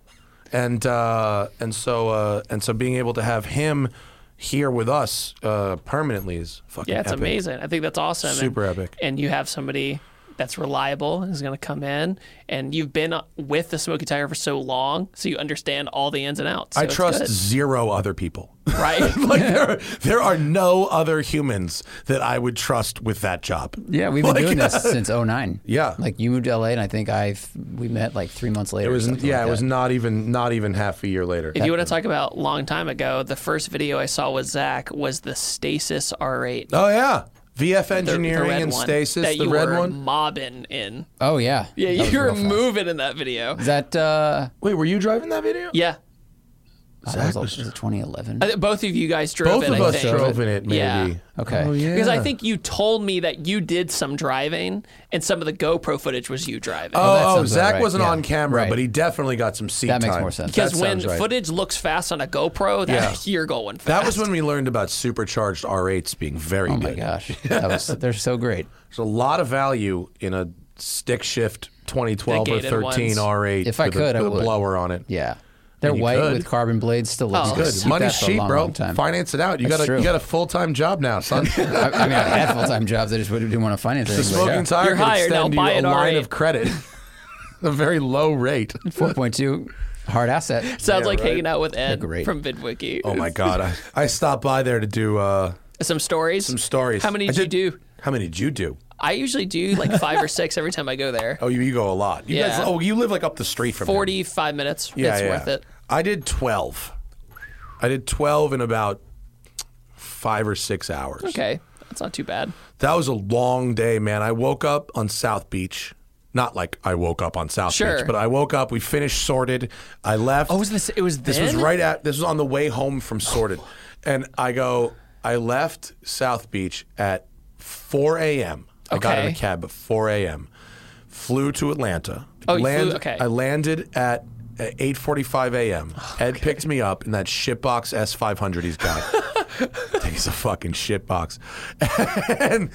and uh, and so uh, and so being able to have him here with us uh, permanently is fucking Yeah, it's epic. amazing. I think that's awesome. Super and, epic. And you have somebody that's reliable is going to come in, and you've been with the Smoking Tire for so long, so you understand all the ins and outs. So I trust good, zero other people. right? like there, are, there are no other humans that I would trust with that job. yeah, we've been Like, doing this since 09. Yeah. like you moved to LA, and I think I've we met like three months later. It was or yeah, like it was not even not even half a year later. if you want to talk about long time ago, the first video I saw with Zack was the Stasis R8. Oh yeah, VF the- the Engineering and one Stasis, that the you red were one. mobbing in. Oh yeah, Yeah, That was you were real fast. moving in that video. Is that uh, Wait, were you driving that video? Yeah, oh, that was, was- was it 2011? I both of you guys drove Both it. of us think. drove in it, maybe. Yeah. Okay. Oh, yeah. Because I think you told me that you did some driving, and some of the GoPro footage was you driving. Oh, oh, that Oh, oh, Zack right. wasn't Yeah. on camera, Right. but he definitely got some seat That makes time. more sense. because That when sounds right. footage looks fast on a GoPro, that Yeah. you're going fast. That was when we learned about supercharged R8s being very Oh good. my gosh, that was they're so great. There's a lot of value in a stick shift 2012 or 13 ones. R8 If I with, could, a, I with a would. blower on it. Yeah, they're you white could. with carbon blades. Still looks Oh, good. good. Money's that for a cheap, long, bro. long time. Finance it out. You That's got a true. you got a full time job now, son. I, I mean, I had full time jobs. I just didn't want to finance the anything. smoking tire You're can hired, extend buy you a line of credit, a very low rate. Four point two, hard asset. Sounds Yeah, like right. hanging out with Ed great. from VINwiki. Oh my god, I, I stopped by there to do uh, Some stories. some stories. How many I did you do? How many did you do? I usually do like five or six every time I go there. Oh, you, you go a lot. You Yeah. guys, oh, you live like up the street from here. Forty-five minutes. Yeah, it's yeah. worth it. I did 12. I did 12 in about five or six hours. Okay, that's not too bad. That was a long day, man. I woke up on South Beach. Not like I woke up on South Sure. Beach, but I woke up. We finished sorted. I left. Oh, was this? It was This was then? right at. This was on the way home from sorted, oh. and I go. I left South Beach at 4 a.m. I got in a cab at 4 a.m. Flew to Atlanta. Oh, you flew- okay. I landed at. at 8:45 a.m. Oh, Ed picked me up in that shitbox S500 he's got. I think it's a fucking shitbox, and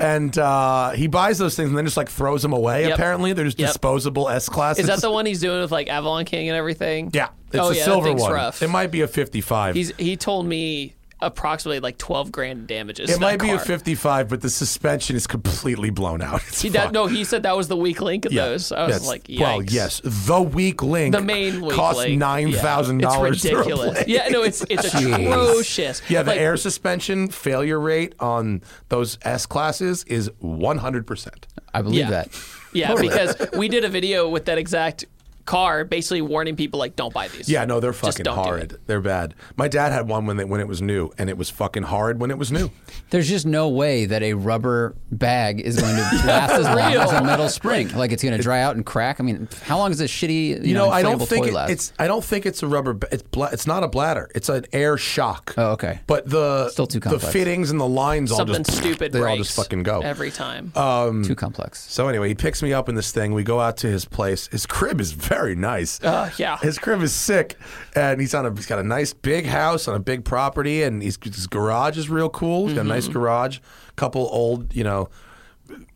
and uh, he buys those things and then just like throws them away. Yep. Apparently, they're just Yep. disposable S classes. Is that the one he's doing with like Avalon King and everything? Yeah, it's oh a yeah, silver one. rough. It might be a 55. He's he told me approximately like twelve grand in damages. It might that be a 55, but the suspension is completely blown out. It's He that, no, he said that was the weak link of Yeah. those. I was Yes. like, Yikes. well, yes, the weak link, The main weak costs link. nine thousand yeah. dollars. It's ridiculous. Yeah, no, it's it's atrocious. Yeah, the Like, air suspension failure rate on those S classes is 100. percent I believe Yeah. that. Yeah, because we did a video with that exact car, basically warning people like, don't buy these. Yeah, no, they're Just fucking don't do horrid. it. They're bad. My dad had one when they, when it was new, and it was fucking hard when it was new. There's just no way that a rubber bag is going to last as long as a metal spring. Like it's going to dry out and crack. I mean, how long is a shitty you, You know, I don't inflatable think toy it, last? it's. I don't think it's a rubber. ba- It's bla- it's not a bladder. It's an air shock. Oh, okay. But the Still too the complex. fittings and the lines all Something just stupid They breaks all just fucking go. every time. Um, too complex. So anyway, he picks me up in this thing. We go out to his place. His crib is very nice. Uh, yeah. His crib is sick, and he's on a he's got a nice big house on a big property, and he's, his garage is real cool. He's got a nice Mm-hmm. garage, couple old you know,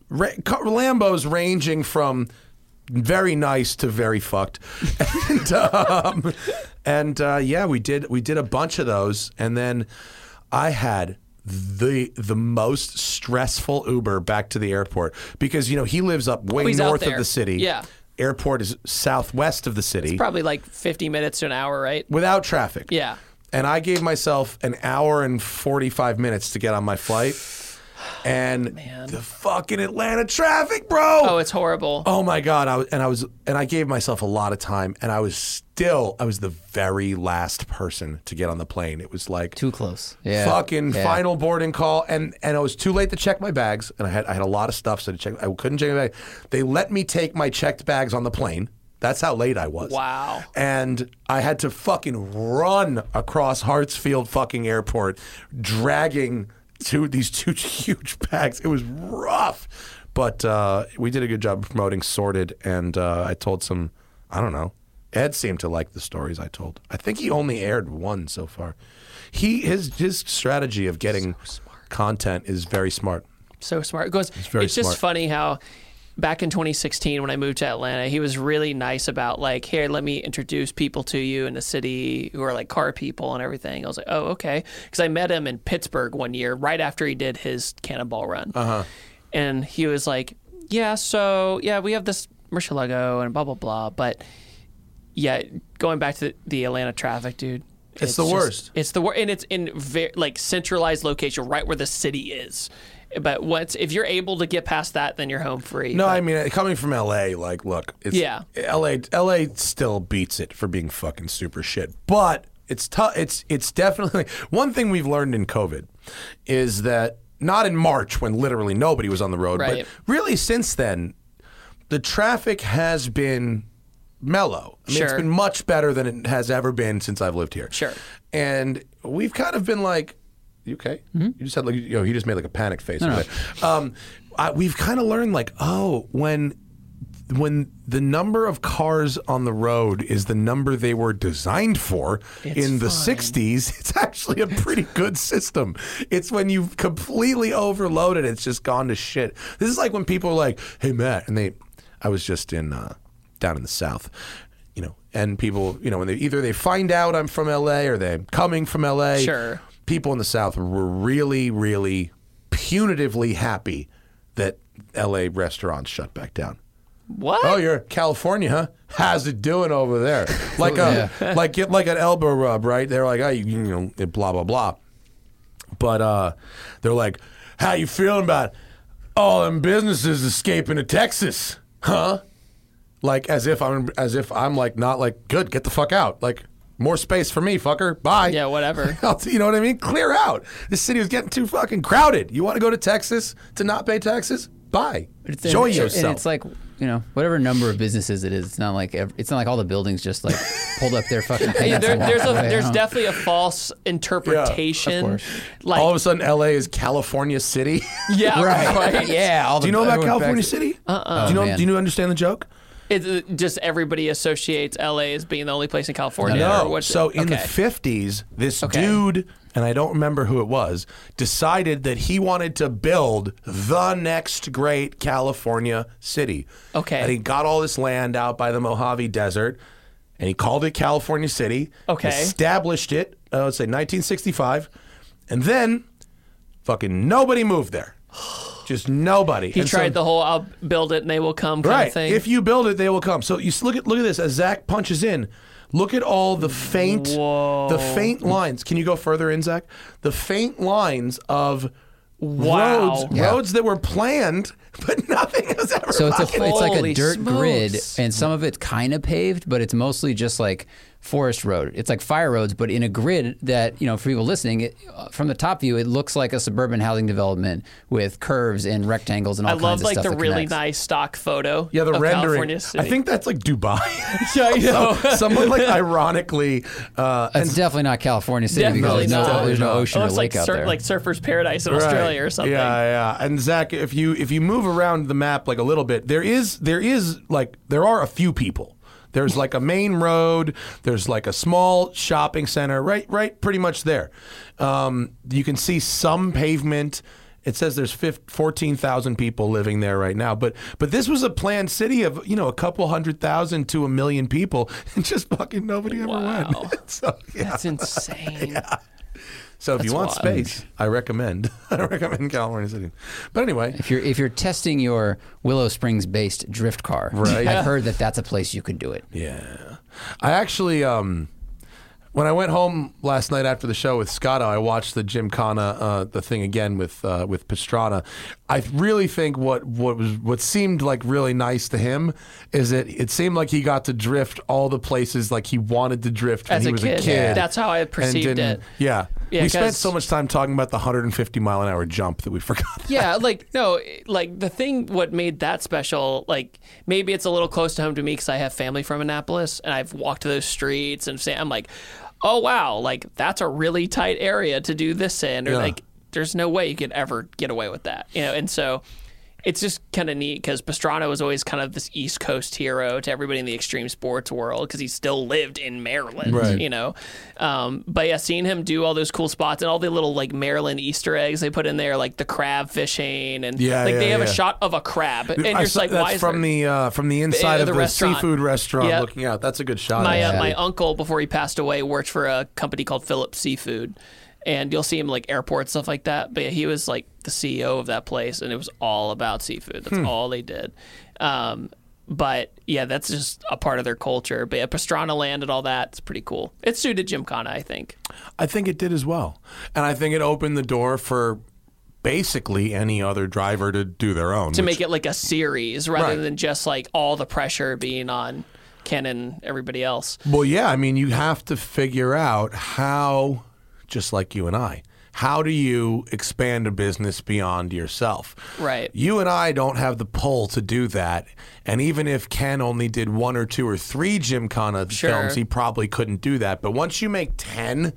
ra- Lambos ranging from very nice to very fucked, and um, and uh, yeah, we did we did a bunch of those, and then I had the the most stressful Uber back to the airport because you know he lives up way Oh, north of the city. Yeah. Airport is southwest of the city Probably like 50 minutes to an hour, right? without traffic. Yeah. And I gave myself an hour and 45 minutes to get on my flight. And oh, the fucking Atlanta traffic, bro. Oh, it's horrible. Oh my god! I was, and I was, and I gave myself a lot of time, and I was still, I was the very last person to get on the plane. It was like Too close. Yeah. fucking Yeah. final boarding call, and and it was too late to check my bags, and I had I had a lot of stuff, so to check, I couldn't check my bag. They let me take my checked bags on the plane. That's how late I was. Wow. And I had to fucking run across Hartsfield fucking airport, dragging two these two huge bags. It was rough, but uh, we did a good job promoting Sorted, and uh, I told some. I don't know. Ed seemed to like the stories I told. I think he only aired one so far. He his his strategy of getting content is very smart. so smart. It goes, it's very just funny how back in 2016 when I moved to Atlanta, he was really nice about like, here, let me introduce people to you in the city who are like car people and everything. I was like, oh, okay. Because I met him in Pittsburgh one year right after he did his cannonball run. Uh-huh. And he was like, yeah, so yeah, we have this Murcielago and blah, blah, blah. But yeah, going back to the, the Atlanta traffic, dude. It's the just- worst. It's the worst, and it's in very like centralized location, right where the city is. But once if you're able to get past that, then you're home free. No, But- I mean coming from LA, like, look, it's, Yeah. LA, LA still beats it for being fucking super shit, but it's tough. It's it's definitely one thing we've learned in COVID is that not in March when literally nobody was on the road, Right. but really since then, the traffic has been mellow. I mean, it's Sure. been much better than it has ever been since I've lived here. Sure. and we've kind of been like, you okay? Mm-hmm. You just had like, you know, he just made like a panic face. with it. Um, I, we've kind of learned like, oh, when when the number of cars on the road is the number they were designed for It's in the fine. 60s, it's actually a pretty good system. It's when you've completely overloaded, it's just gone to shit. This is like when people are like, hey, Matt, and they, I was just in, uh, down in the South, you know, and people, you know, when they either they find out I'm from LA or they're coming from LA. Sure. People in the South were really, really punitively happy that LA restaurants shut back down. what? Oh, you're California, huh? How's it doing over there? Like a like like an elbow rub, right? They're like, oh, you, you know, blah blah blah. But uh, they're like, how you feeling about all them businesses escaping to Texas, huh? Like as if I'm as if I'm like not like good. Get the fuck out. Like more space for me, fucker. Bye. Yeah, whatever. You know what I mean? Clear out. This city was getting too fucking crowded. You want to go to Texas to not pay taxes? Bye. It's- Enjoy and, yourself. And it's like you know whatever number of businesses it is. It's not like ev- it's not like all the buildings just like pulled up their fucking pants. Yeah, there, there's a there's huh? definitely a false interpretation. course. Like all of a sudden, LA is California City. yeah, right. right. Yeah. All do you know about California City? Uh-uh. Do you know? man. Do you understand the joke? It's uh, just everybody associates LA as being the only place in California. No. So in the fifties, this Okay. dude, and I don't remember who it was, decided that he wanted to build the next great California city. Okay. And he got all this land out by the Mojave Desert, and he called it California City. Okay. Established it. Uh, let's say 1965, and then fucking nobody moved there. Just nobody. he And so- tried the whole "I'll build it and they will come" kind right. of thing. If you build it, they will come. So you s- look at look at this as Zack punches in. Look at all the faint, Whoa. the faint lines. Can you go further in, Zack? The faint lines of Wow. roads, Yeah. roads that were planned, but nothing has ever. So it's a it's like a Holy dirt grid, and some of it's kind of paved, but it's mostly just like forest road. It's like fire roads, but in a grid that you know for people listening, it, uh, from the top view, it looks like a suburban housing development with curves and rectangles and all I kinds love of like stuff the really connects. nice stock photo. yeah, the of rendering. California I think that's like Dubai. Yeah, I know. Someone like ironically, uh, It's definitely not California City Definitely because there's no, not. there's no ocean or lake like out sur- there. like Surfer's Paradise in Right. Australia or something. Yeah, yeah. And Zack, if you if you move around the map like a little bit, there is there is like there are a few people. There's like a main road. There's like a small shopping center, right, right, pretty much there. Um, you can see some pavement. It says there's 15 14,000 people living there right now, but but this was a planned city of you know a couple hundred thousand to a million people, and just fucking nobody ever Wow. went. so yeah. That's insane. So if you want wild. space, I recommend I recommend California City. But anyway, if you're if you're testing your Willow Springs based drift car, Right. I've heard that that's a place you could do it. Yeah. I actually, um, when I went home last night after the show with Scotto, I watched the Gymkhana, uh, the thing again with uh, with Pastrana. I really think what what was what seemed like really nice to him is that it seemed like he got to drift all the places like he wanted to drift when As he a was kid. a kid. That's how I perceived it. Yeah. Yeah, we spent so much time talking about the 150 mile an hour jump that we forgot. yeah, like no, like the thing what made that special, like maybe it's a little close to home to me because I have family from Annapolis and I've walked those streets and say I'm like, oh wow, like that's a really tight area to do this in, or Yeah. like there's no way you could ever get away with that, you know, and so. It's just kind of neat because Pastrana was always kind of this East Coast hero to everybody in the extreme sports world because he still lived in Maryland, Right. you know. Um, but yeah, seeing him do all those cool spots and all the little like Maryland Easter eggs they put in there, like the crab fishing, and Yeah, like they yeah, have a shot of a crab, and I you're saw- like, that's why is from there- the uh, from the inside the of the restaurant. seafood restaurant Yep. looking out. That's a good shot. my uh, my uncle before he passed away worked for a company called Phillips Seafood, and you'll see him like airport stuff like that. But yeah, he was like the CEO of that place, and it was all about seafood. That's Hmm. all they did. Um, but yeah, that's just a part of their culture. But yeah, Pastrana Land and all that, it's pretty cool. It suited Gymkhana, I think. I think it did as well. And I think it opened the door for basically any other driver to do their own. to make it like a series rather Right. than just like all the pressure being on Ken and everybody else. Well, yeah, I mean, you have to figure out how, just like you and I, how do you expand a business beyond yourself? Right. You and I don't have the pull to do that. And even if Ken only did one or two or three Gymkhana Sure. films, he probably couldn't do that. But once you make 10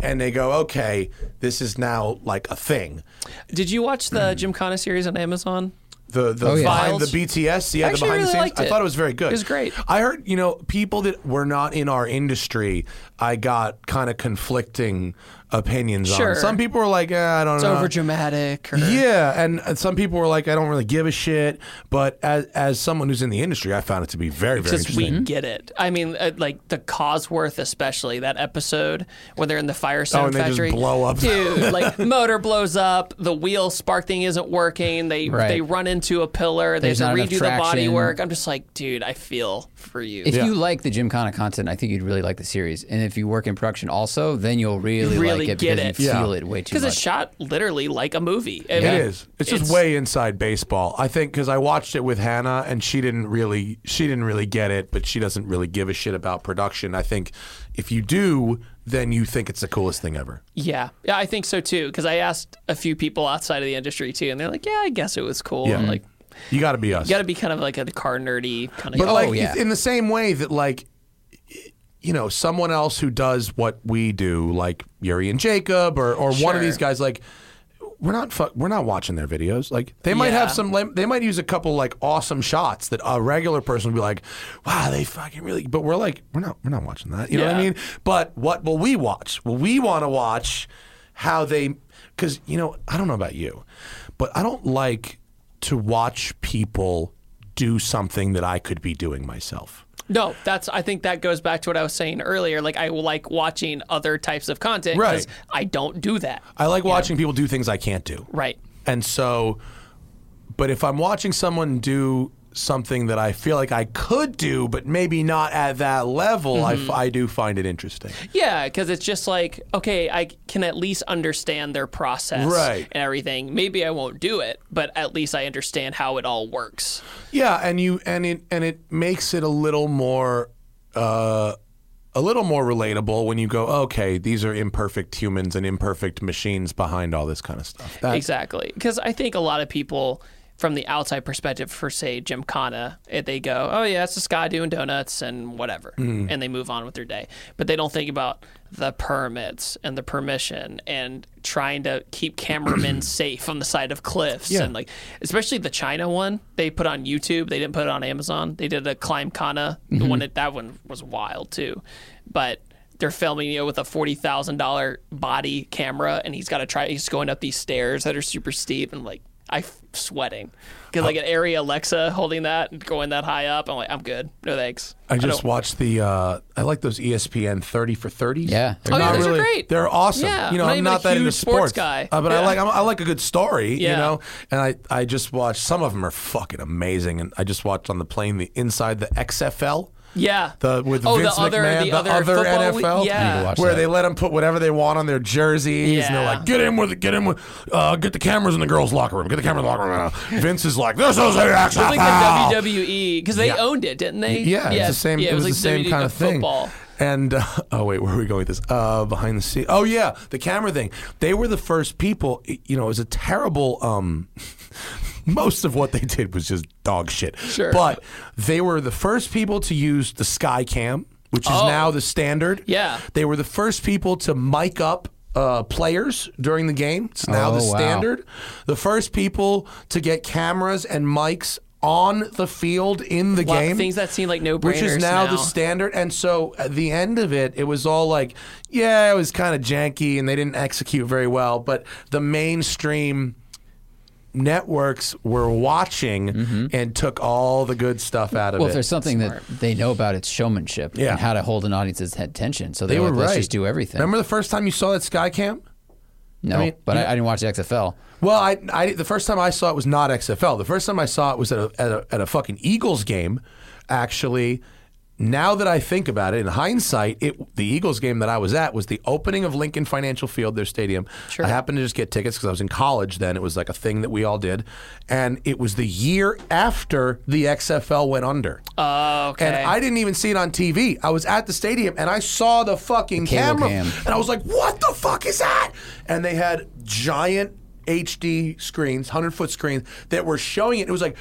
and they go, okay, this is now like a thing. Did you watch the Gymkhana series on Amazon? The the Oh, yeah. behind the BTS, yeah, I the actually behind the scenes. liked I thought it was very good. It was great. I heard, you know, people that were not in our industry, I got kind of conflicting opinions Sure. on. Some people were like, eh, I don't It's know. It's over dramatic. Or, Yeah, and, and some people were like, I don't really give a shit. But as as someone who's in the industry, I found it to be very, very Just we get it. I mean, uh, like the Cosworth, especially that episode where they're in the Firestone Oh, and they just factory. blow up. dude. Like motor blows up, the wheel spark thing isn't working. They Right. they run into a pillar. They There's have to redo the body work. I'm just like, dude, I feel for you. If Yeah. you like the Gymkhana content, I think you'd really like the series. And if you work in production also, then you'll really, Really like it get because it. you Yeah. feel it way too much. Because it's shot literally like a movie. I mean, is. It's just way inside baseball. I think because I watched it with Hannah and she didn't really she didn't really get it, but she doesn't really give a shit about production. I think if you do, then you think it's the coolest thing ever. Yeah, yeah, I think so too. Because I asked a few people outside of the industry too, and they're like, "Yeah, I guess it was cool." Yeah. I'm like, You got to be us. you got to be kind of like a car nerdy kind of. But Oh, like yeah. in the same way that like you know someone else who does what we do, like Yuri and Jacob, or or one of these guys, like we're not fu- we're not watching their videos. Like they might have some, they might use a couple like awesome shots that a regular person would be like, wow, they fucking really. But we're like, we're not we're not watching that. You know what I mean? But what will we watch? Well, we want to watch how they because you know I don't know about you, but I don't like to watch people do something that I could be doing myself. No, that's. I think that goes back to what I was saying earlier. Like I like watching other types of content because Right. I don't do that. I like watching people do things I can't do. Right. And so, but if I'm watching someone do something that I feel like I could do, but maybe not at that level, I Mm-hmm. f I I, do find it interesting. Yeah, because it's just like, okay, I can at least understand their process Right. and everything. Maybe I won't do it, but at least I understand how it all works. Yeah, and you and it and it makes it a little more uh a little more relatable when you go, okay, these are imperfect humans and imperfect machines behind all this kind of stuff. That- Exactly. Because I think a lot of people, from the outside perspective, for say Gymkhana, eh, they go, "Oh yeah, it's this guy doing donuts and whatever," Mm-hmm. and they move on with their day. But they don't think about the permits and the permission and trying to keep cameramen safe on the side of cliffs Yeah. and like, especially the China one they put on YouTube. They didn't put it on Amazon. They did a Climbkhana. Mm-hmm. one that that one was wild too, but. They're filming you know, with a forty thousand dollar body camera, and he's got to try. He's going up these stairs that are super steep, and like I f- sweating because like an ARRI Alexa holding that and going that high up. I'm like, I'm good. No thanks. I just don't- watched the. Uh, I like those ESPN thirty for thirties. Yeah. Oh, yeah, those are great. They're awesome. Yeah, you know, I'm not I'm not that into sports sports guy. uh, but I like I'm, I like a good story. Yeah. You know, and I I just watched some of them are fucking amazing, and I just watched on the plane the inside the XFL. Yeah. The with oh, Vince the other, McMahon, the, the other, other football we- NFL, yeah. Need to watch where that. they let them put whatever they want on their jerseys, and they're like, "Get in with it, get in with, uh, get the cameras in the girls' locker room, get the camera in the locker room." Vince is like, "This is the XFL." It was like the WWE because they Yeah. owned it, didn't they? Yeah, it's the same. Yeah, it was, like the same WWE kind of thing. Football. And uh, oh wait, where are we going with this? Uh, behind the scene. Oh yeah, the camera thing. They were the first people. You know, it was a terrible. Um, most of what they did was just dog shit. Sure. But they were the first people to use the Skycam, which is Oh. now the standard. Yeah. They were the first people to mic up. Uh, players during the game. It's now the Oh, wow. standard. The first people to get cameras and mics on the field in the A game things that seem like no brainers which is now, the standard. And so at the end of it, it was all like, yeah, it was kind of janky and they didn't execute very well. But the mainstream networks were watching and took all the good stuff out of Mm-hmm. Well, if there's something that they know about, it's showmanship Yeah. and how to hold an audience's attention. So they they're were like, right. let's just do everything. Remember the first time you saw that Skycam? no, I mean, but yeah. I, I didn't watch the XFL. Well, I, I the first time I saw it was not XFL. The first time I saw it was at a, at a, at a fucking Eagles game. Actually, now that I think about it, in hindsight, it the Eagles game that I was at was the opening of Lincoln Financial Field, their stadium. Sure. I happened to just get tickets because I was in college then. It was like a thing that we all did, and it was the year after the XFL went under. Oh, okay. And I didn't even see it on TV. I was at the stadium and I saw the fucking cable camera. cam. And I was like, what the fuck is that? And they had giant HD screens, 100 foot screens that were showing it. It was like,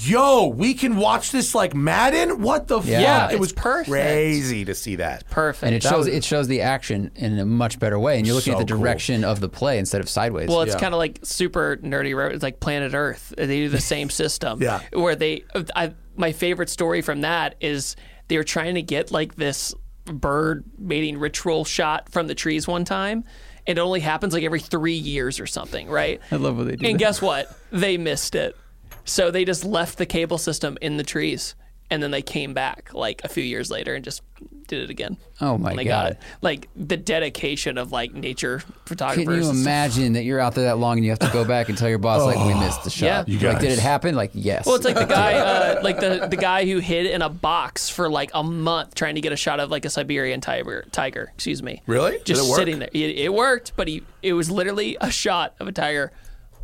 yo, we can watch this like Madden? What the Yeah. fuck? It was perfect. crazy to see that. Perfect. And it That shows was- it shows the action in a much better way, and you're looking So at the cool. direction of the play instead of sideways. Well, it's Yeah. kind of like super nerdy. It's like Planet Earth. They do the same system. Yeah. Where they, I, my favorite story from that is they were trying to get like this bird mating ritual shot from the trees one time. It only happens like every three years or something, right? I love what they do And that. guess what? They missed it. So they just left the cable system in the trees. And then they came back like a few years later and just did it again. Oh, my when they God. got it. Like the dedication of like nature photographers. Can you imagine that you're out there that long and you have to go back and tell your boss like we missed the shot? Yeah. You like, did it happen? Like yes. Well, it's like the guy, uh, like the the guy who hid in a box for like a month trying to get a shot of like a Siberian tiger. Tiger, excuse me. Really? Did Just it work? sitting there. It, it worked, but he it was literally a shot of a tiger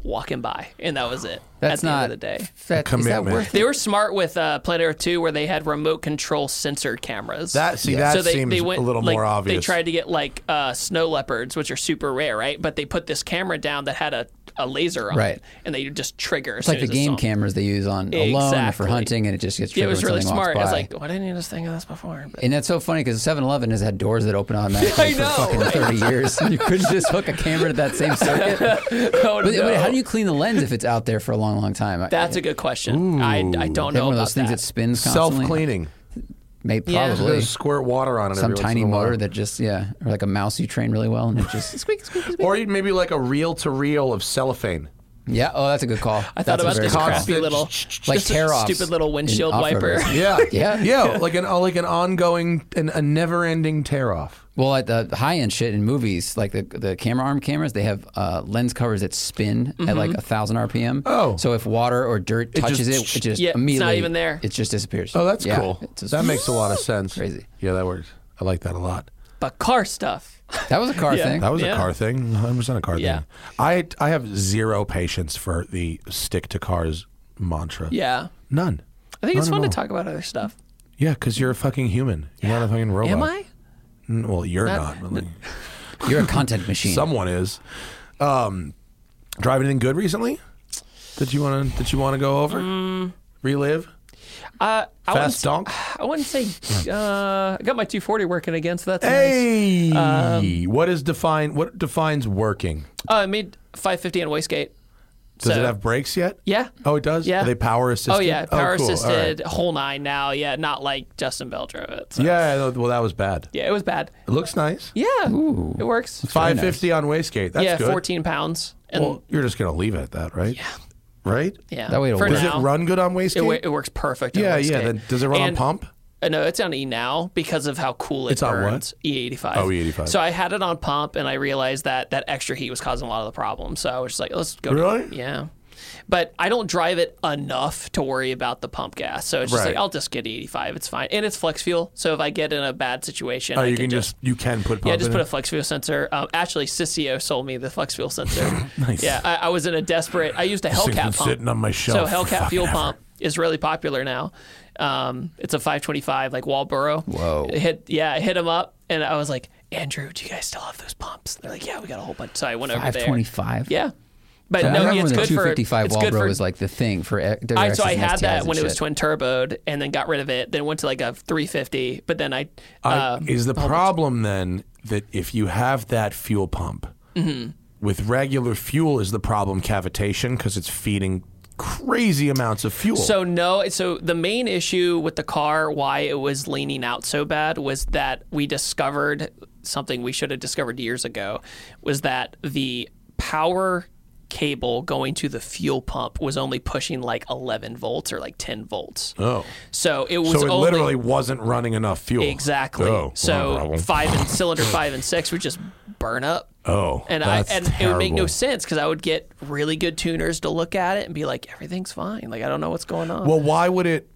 walking by, and that was it. that's at the not end of the day. That, is that Commitment. worth it? They were smart with uh, Planet Earth 2 where they had remote control sensor cameras. That see that so they, seems they went, a little like, more obvious. They tried to get like uh, snow leopards, which are super rare, right? But they put this camera down that had a, a laser on Right. it, and they just trigger. It's like the game cameras they use on alone or for hunting, and it just gets Yeah, it was really smart. I was like, why didn't you just think of this before? But And that's so funny because 7-Eleven has had doors that open automatically I for know, fucking right? 30 years. You couldn't just hook a camera to that same circuit. oh, But, no. but how do you clean the lens if it's out there for a long, long time? That's a good question. I, I don't They have know one of about those things that. that spins constantly. Self cleaning. Maybe Yeah. probably Squirt water on it. some every once tiny a while. motor that just yeah, or like a mouse you train really well and it just squeak, squeak, squeak. Or maybe like a reel to reel of cellophane. Yeah. Oh, that's a good call. I thought That's a about very this good call. crappy little, Like tear-offs stupid little windshield wiper. Yeah, Yeah. yeah, like an like an ongoing and a never-ending tear off. Well, at the high end shit in movies, like the the camera arm cameras, they have uh, lens covers that spin at like a thousand RPM. Oh. so if water or dirt touches it, just- it just Yeah, it's not even there. It just disappears. Oh, that's Yeah, cool. just- That makes a lot of sense. Crazy. Yeah, that works. I like that a lot. But car stuff. That was a car Yeah. thing. That was Yeah. a car thing. 100 percent a car Yeah. thing. I I have zero patience for the stick to cars mantra. Yeah. None. I think it's fun at to talk about other stuff. Yeah, because you're a fucking human. You're not a fucking robot. Am I? Well, you're Not- not. but like, You're a content machine. someone is. Um, driving anything good recently? That you want to that you want to go over? Mm. Relive? Uh, I wouldn't, Fast donk? I wouldn't say. Uh, I got my 240 working again, so that's nice. Hey, Um, what is define? What defines working? Uh, I made 550 on wastegate. Does so, it have brakes yet? Yeah. Oh, it does. Yeah. Are they power assisted? Oh yeah, power cool. Assisted, right. whole nine now. Yeah, not like Justin Bell drove it. So. Yeah. Well, that was bad. Yeah, it was bad. It looks nice. Yeah, Ooh. it works. Five fifty on wastegate. That's yeah, good. 14 pounds. And Well, you're just gonna leave it at that, right? Yeah. Right. yeah, That way it'll for work. Does now, it run good on wastegate? It, wa- it works perfect. on yeah, wastegate. yeah. Then does it run And- on pump? Uh, no, it's on E now because of how cool it It's on what? burns. E85. Oh, E85. So I had it on pump, and I realized that that extra heat was causing a lot of the problems. So I was just like, let's go. to- Really? yeah. But I don't drive it enough to worry about the pump gas. So it's just Right. like I'll just get E85. It's fine, and it's flex fuel. So if I get in a bad situation, Oh, I you can can just you can put pump yeah, just in put it? a flex fuel sensor. Um, actually, Sissio sold me the flex fuel sensor. Nice. Yeah, I, I was in a desperate. I used a This thing's been Hellcat pump. sitting on my So shelf for Hellcat fucking fuel ever. pump is really popular now. Um, it's a 525 like Walbro. Whoa. It hit yeah, I hit him up and I was like, Andrew, do you guys still have those pumps? They're like, yeah, we got a whole bunch. So I went over there. 525. Yeah, but I no, remember it's when the good for 255 it's good Walbro for. was like the thing for e- I, WRXs so I and had STIs that and when it was shit. twin turboed, and then got rid of it. Then went to like a 350, but then I. I- uh, is the a whole bunch- problem then that if you have that fuel pump Mm-hmm. with regular fuel, is the problem cavitation because it's feeding crazy amounts of fuel? So no, so the main issue with the car, why it was leaning out so bad, was that we discovered something we should have discovered years ago, was that the power cable going to the fuel pump was only pushing like 11 volts or like 10 volts. oh, So it was so it only, literally wasn't running enough fuel. exactly. Oh, so five and cylinder five and six would just burn up. Oh, And I and it would make no sense because I would get really good tuners to look at it and be like, everything's fine. Like I don't know what's going on. Well, why would it?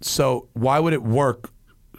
So why would it work?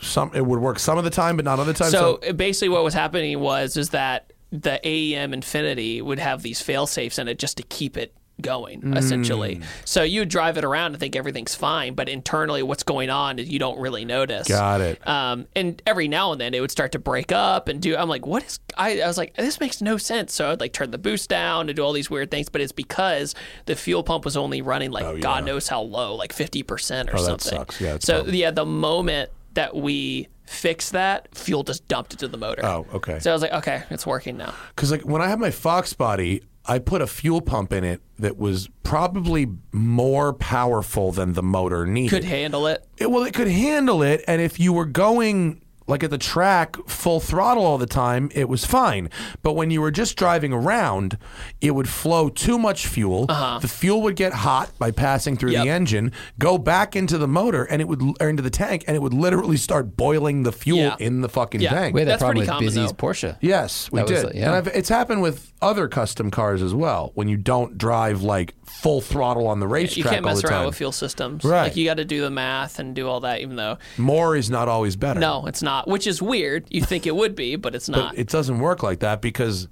Some it would work some of the time, but not other times. So basically, what was happening was is that the AEM Infinity would have these fail safes in it just to keep it going, Mm. essentially. So you would drive it around and think everything's fine, but internally, what's going on is you don't really notice. Got it. Um, and every now and then it would start to break up and do. I'm like, what is? I, I was like, this makes no sense. So I'd like turn the boost down and do all these weird things, but it's because the fuel pump was only running like God knows how low, like 50 percent or Oh, that something. sucks. Yeah, so probably- yeah, the moment that we fixed that, fuel just dumped into the motor. Oh, okay. So I was like, okay, it's working now. Because like when I had my Fox body, I put a fuel pump in it that was probably more powerful than the motor needed. Could handle it. It, well, it could handle it, and if you were going like at the track full throttle all the time, it was fine. But when you were just driving around, it would flow too much fuel. The fuel would get hot by passing through Uh-huh. Yep. the engine, go back into the motor, and it would or into the tank, and it would literally start boiling the fuel Yeah. in the fucking Yeah. tank. We had that That's problem pretty with common, Bisi's though. Porsche. Yes, we That did. it, yeah. And I've, it's happened with other custom cars as well. When you don't drive like full throttle on the racetrack. You can't mess around with fuel systems. Right. Like you got to do the math and do all that, even though More is not always better. no, it's not. Which is weird. You think it would be, but it's not. But it doesn't work like that because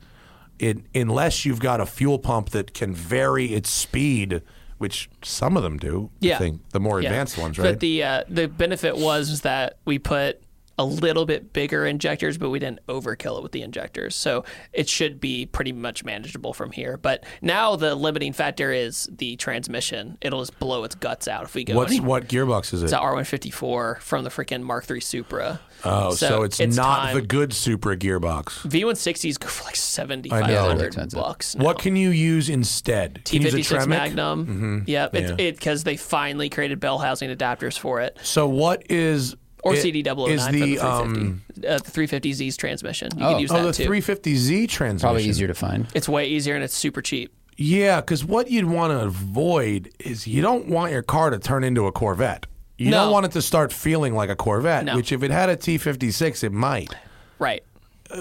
it unless you've got a fuel pump that can vary its speed, which some of them do. Yeah. I think the more Yeah. advanced ones, right? But the uh, the benefit was that we put a little bit bigger injectors, but we didn't overkill it with the injectors. So it should be pretty much manageable from here. But now the limiting factor is the transmission. It'll just blow its guts out if we go. What's any- what gearbox is it? It's an R154 from the freaking Mark III Supra. oh, so, it's, not time. the good Supra gearbox. V160s go for like seventy I five know. hundred expensive. bucks. Now. What can you use instead? Can you use a T56 Tremec? Magnum. Mm-hmm. Yep, it's Yeah. it because they finally created bell housing adapters for it. So what is Or it- CD009 is for the the 350. um uh, the 350Z's transmission. You Oh. can use oh that the too. 350Z transmission? Probably easier to find. It's way easier and it's super cheap. Yeah, because what you'd want to avoid is you don't want your car to turn into a Corvette. You No. don't want it to start feeling like a Corvette, No. which if it had a T56, it might. Right.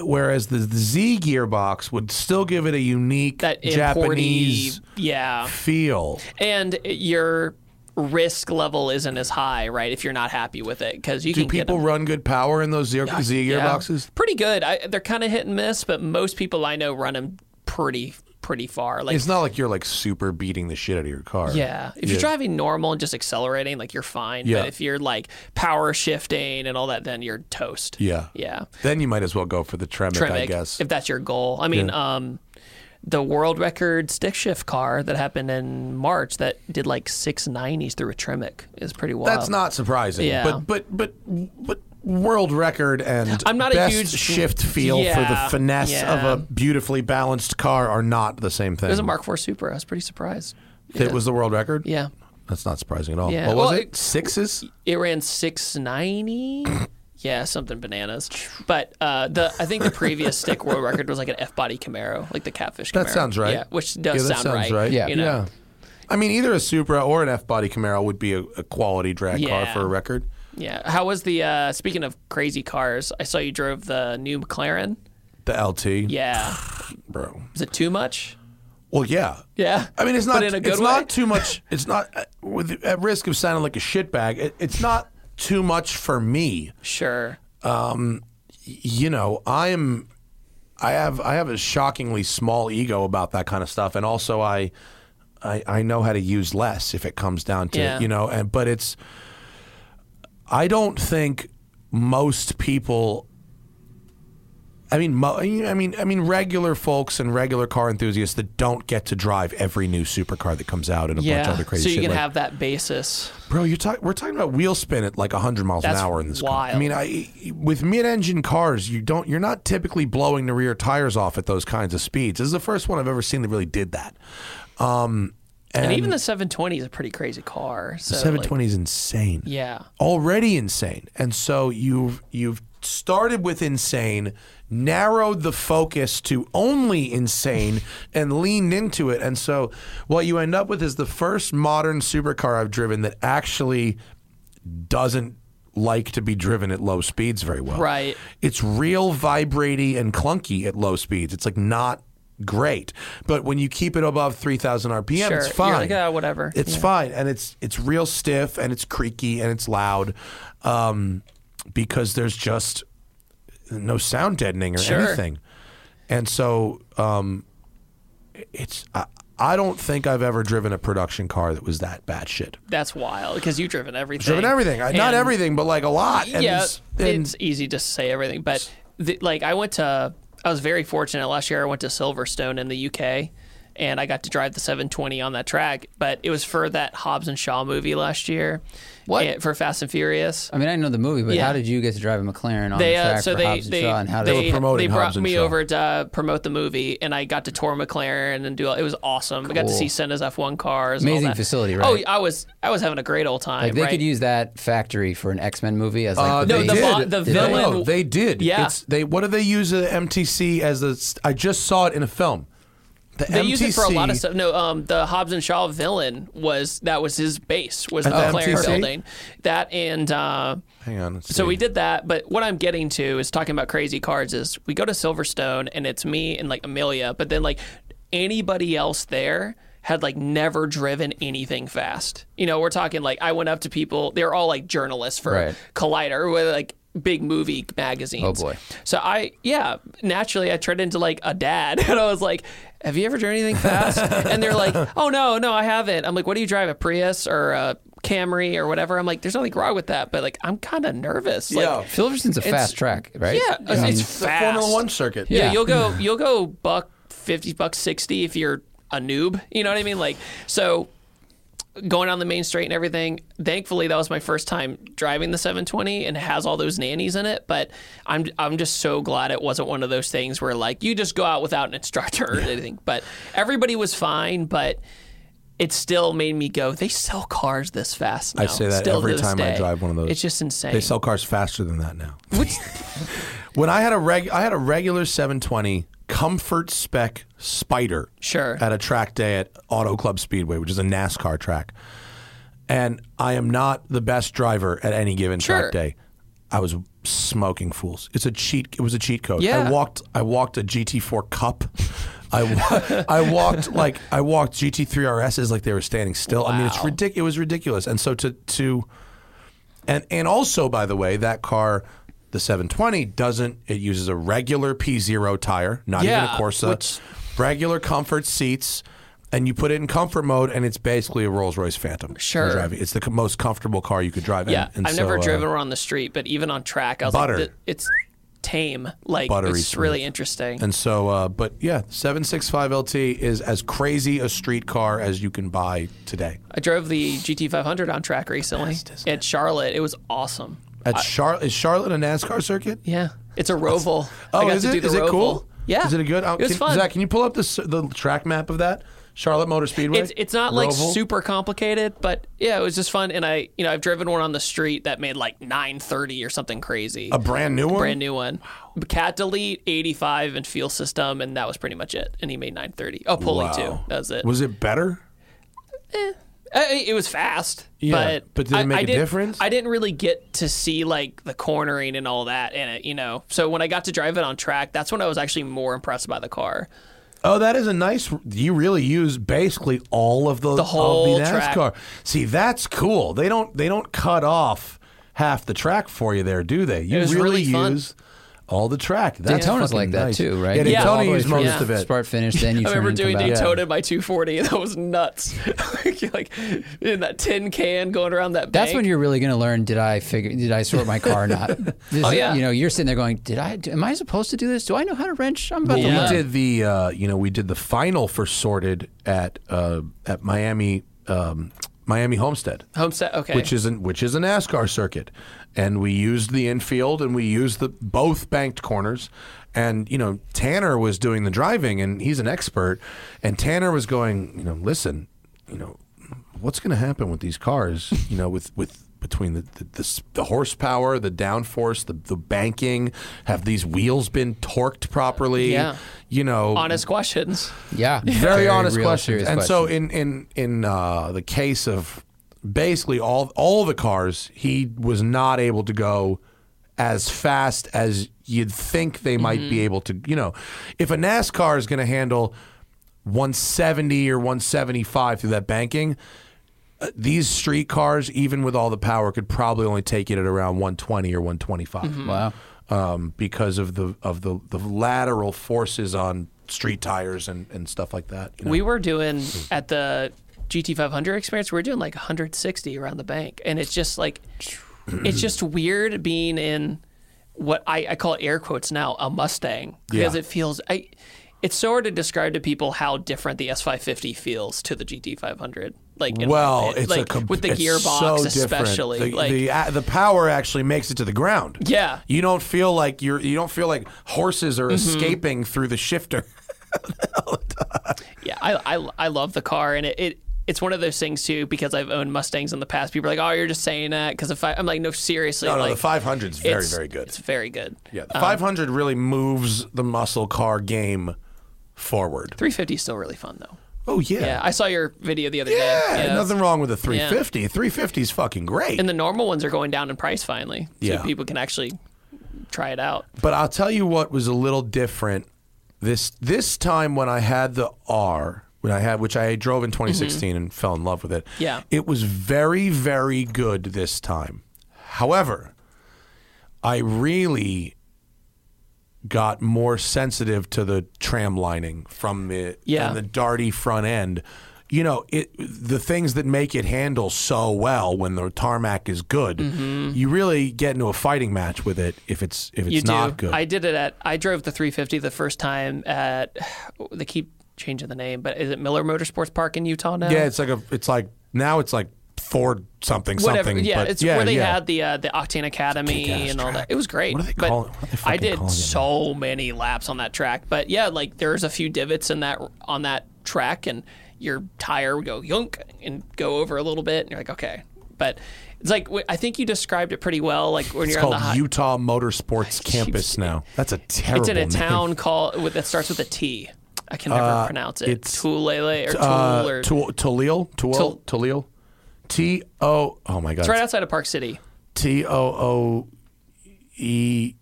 Whereas the, the Z gearbox would still give it a unique That Japanese importy, yeah, feel. and your risk level isn't as high, right? If you're not happy with it, because you Do can get people run good power in those Z, Z Yeah. gearboxes? Pretty good. I, they're kind of hit and miss, but most people I know run them pretty pretty far. Like It's not like you're like super beating the shit out of your car. Yeah. If you're driving normal and just accelerating, like you're fine. Yeah. But if you're like power shifting and all that, then you're toast. Yeah. Yeah. Then you might as well go for the Tremec, I Tremec, guess. if that's your goal. I mean, um, the world record stick shift car that happened in March that did like 690s through a Tremec is pretty wild. That's not surprising. Yeah. But but but but world record and I'm not a best huge- shift feel for the finesse yeah. of a beautifully balanced car are not the same thing. It was a Mark IV Supra. I was pretty surprised. It was the world record. Yeah. That's not surprising at all. Yeah. What was Well, it? it- Sixes. It ran 690. Yeah, something bananas. But uh, the I think the previous stick world record was like an F body Camaro, like the Catfish Camaro. That sounds right. Yeah, which does yeah, that sound sounds right. right. Yeah. you know? yeah. I mean, either a Supra or an F-body Camaro would be a, a quality drag car for a record. Yeah. How was the uh speaking of crazy cars, I saw you drove the new McLaren. The LT, Yeah. bro. Is it too much? Well, yeah. Yeah. I mean, it's not. But in a good it's way? not too much. It's not uh, with at risk of sounding like a shitbag. It, it's not too much for me. Sure. Um, you know, I'm I have I have a shockingly small ego about that kind of stuff and also I I, I know how to use less if it comes down to Yeah. you know and but it's I don't think most people I mean, I mean, I mean, regular folks and regular car enthusiasts that don't get to drive every new supercar that comes out and a bunch of other crazy So you shit. can like- have that basis. Bro, you're talking. We're talking about wheel spin at like 100 miles That's an hour in this car. I mean, I with mid-engine cars, you don't. You're not typically blowing the rear tires off at those kinds of speeds. This is the first one I've ever seen that really did that. Um, and, And, even the 720 is a pretty crazy car. So the like, 720 is insane. yeah. already insane. And so you've you've started with insane, narrowed the focus to only insane, and leaned into it. And so what you end up with is the first modern supercar I've driven that actually doesn't like to be driven at low speeds very well. Right. It's real vibraty and clunky at low speeds. It's like not great. But when you keep it above 3000 RPM, Sure. it's You're fine. like, "Ah, whatever." It's Yeah. fine and it's it's real stiff and it's creaky and it's loud um, because there's just no sound deadening or Sure. anything. And so um, it's I, I don't think I've ever driven a production car that was that bad shit. That's wild because you've driven everything. Driven everything, I- not everything, but like a lot. And yeah, it's- and- it's easy to say everything, but the, like I went to, I was very fortunate last year. I went to Silverstone in the UK, and I got to drive the 720 on that track. But it was for that Hobbs and Shaw movie last year. What? For Fast and Furious? I mean, I know the movie, but Yeah. how did you get to drive a McLaren on They the uh, track so for they Hobbs and they Shaw? And how they, did were promoting they brought Hobbs me Shaw. over to uh, promote the movie, and I got to tour McLaren and do. It was awesome. I got to see Senna's F1 cars. and all Amazing that. facility, Oh, right? I was I was having a great old time. like they right? could use that factory for an X Men movie as like Uh, the No, they the base- vo- did. the Did they? villain- No, they did. Yeah. It's, they what do they use the MTC as the? I just saw it in a film. The They MTC, use it for a lot of stuff. No, um, the Hobbs and Shaw villain was that was his base was the the MTC? building. That and uh, Hang on. so see. we did that. But what I'm getting to is talking about crazy cards. Is we go to Silverstone and it's me and like Emelia, but then like anybody else there had like never driven anything fast. You know, we're talking like I went up to people. They're all like journalists for Right. Collider with like big movie magazines. Oh, boy. So I, yeah, naturally I turned into like a dad, and I was like, "Have you ever driven anything fast?" and they're like, "Oh no, no, I haven't." I'm like, "What do you drive? A Prius or a Camry or whatever?" I'm like, "There's nothing wrong with that, but like I'm kind of nervous." Like, Yeah. Silverstone's a fast track, right? Yeah, I mean, it's the fast. Formula One circuit. Yeah, Yeah. you'll go you'll go buck fifty, buck sixty if you're a noob. You know what I mean? Like so going on the main straight and everything. Thankfully that was my first time driving the 720 and it has all those nannies in it, but I'm I'm just so glad it wasn't one of those things where like you just go out without an instructor or anything. But everybody was fine, but it still made me go, they sell cars this fast now. I say that still every time I drive one of those. It's just insane. They sell cars faster than that now. Which- When I had a reg, I had a regular 720 comfort spec Spider Sure. at a track day at Auto Club Speedway, which is a NASCAR track. And I am not the best driver at any given Sure. track day. I was smoking fools. It's a cheat. It was a cheat code. Yeah. I walked. I walked a GT4 Cup. I, I walked like I walked GT3 RSs like they were standing still. Wow. I mean, it's ridiculous. It was ridiculous. And so to to and and also by the way, that car, the 720, doesn't. It uses a regular P Zero tire, not even a Yeah, Corsa. which- regular comfort seats. And you put it in comfort mode, and it's basically a Rolls Royce Phantom. Sure. driving. It's the most comfortable car you could drive. Yeah, and, and I've so, never uh, driven one on the street, but even on track, I was Butter. like, it's tame. Like Buttery it's really interesting. And so, uh, but yeah, 765 LT is as crazy a street car as you can buy today. I drove the GT500 on track recently isn't at Charlotte. It was awesome. At is Charlotte a NASCAR circuit? Yeah, it's a Roval. Oh, I got is to it? do the Is it cool? Yeah, Is it a good? uh, It was can, fun. Zack, can you pull up the the track map of that Charlotte Motor Speedway? It's it's not like Roval? super complicated, but yeah, it was just fun. And I, you know, I've driven one on the street that made like 930 or something crazy. a brand new one. A brand new one. Cat delete 85 and fuel system, and that was pretty much it. And he made 930. Oh, pulley Wow. too. That was it. Was it better? Uh, it was fast, Yeah, but but did it I- make I a didn't- difference? I didn't really get to see like the cornering and all that in it, you know. So when I got to drive it on track, that's when I was actually more impressed by the car. Oh, that is a nice. You really use basically all of the, The whole of the track. See, that's cool. They don't they don't cut off half the track for you there, do they? You really, really use all the track. That's Daytona's like that nice. too, right? Yeah, You Yeah. Daytona the way used through most of it. Start finish, then you I turn remember doing back. Daytona in my 240. That was nuts. like in that tin can going around that. That's bank. when you're really going to learn. Did I figure? Did I sort my car or not? This- Oh, yeah. You know, you're sitting there going, "Did I? Am I supposed to do this? Do I know how to wrench? I'm about Well, to Yeah. we did the uh, you know we did the final for sorted at uh, at Miami um, Miami Homestead. Homestead. Okay. which is an which is a NASCAR circuit, and we used the infield and we used the both banked corners, and you know Tanner was doing the driving and he's an expert, and Tanner was going, you know, listen, you know, what's going to happen with these cars, you know, with with between the the, the, the horsepower, the downforce, the the banking, have these wheels been torqued properly? Yeah. You know, honest questions. yeah, very, honest real, questions. serious And so in in in uh, the case of basically all all the cars, he was not able to go as fast as you'd think they might Mm-hmm. be able to. You know, if a NASCAR is going to handle 170 or 175 through that banking. uh, These street cars, even with all the power, could probably only take it at around 120 or 125 Mm-hmm. wow. um, because of the of the, the lateral forces on street tires and, and stuff like that. you know? We were doing at the GT500 experience. we're doing like 160 around the bank, and it's just like it's just weird being in what I, I call it air quotes now a Mustang because Yeah. it feels I. It's so hard to describe to people how different the S550 feels to the GT500. Like well, it's like a com- with the gearbox, so especially. The, like the uh, the power actually makes it to the ground. Yeah. you don't feel like you're you don't feel like horses are Mm-hmm. escaping through the shifter. Yeah, I, I, I love the car, and it, it it's one of those things too because I've owned Mustangs in the past. People are like, "Oh, you're just saying that," because if I, I'm like, "No, seriously." No, no, like, the 500 is very very good. It's very good. Yeah, the um, 500 really moves the muscle car game forward. 350 is still really fun though. Oh yeah, Yeah, I saw your video the other Yeah, day. Yeah, nothing wrong with a 350. 350 is fucking great. And the normal ones are going down in price finally, so Yeah. people can actually try it out. But I'll tell you what was a little different this this time when I had the R, when I had which I drove in 2016 and fell in love with it. Mm-hmm. Yeah. It was very very good this time. However, I really got more sensitive to the tram lining from the Yeah. and the darty front end. You know, it the things that make it handle so well when the tarmac is good. You really get into a fighting match with it if it's if it's Mm-hmm. you not do. good. I did it at. I drove the 350 the first time at. They keep changing the name, but is it Miller Motorsports Park in Utah now? yeah, it's like a it's like now it's like Ford something Whatever. something. yeah, but it's yeah, where they yeah. had the uh, the Octane Academy and all track. that. It was great. What do they but call it? What are they I did calling it so many laps on that track. But yeah, like there's a few divots in that on that track, and your tire would go yunk and go over a little bit, and you're like, okay, but it's like I think you described it pretty well. Like when It's you're on the Utah Motorsports Campus now. That's a terrible it's in a name. town called with, that starts with a T. I can never pronounce it. Uh, it's- Tulele or Tool Uh, or Tool- Toleil? Tool? T O. Oh my God. it's right outside of Park City. T O O E.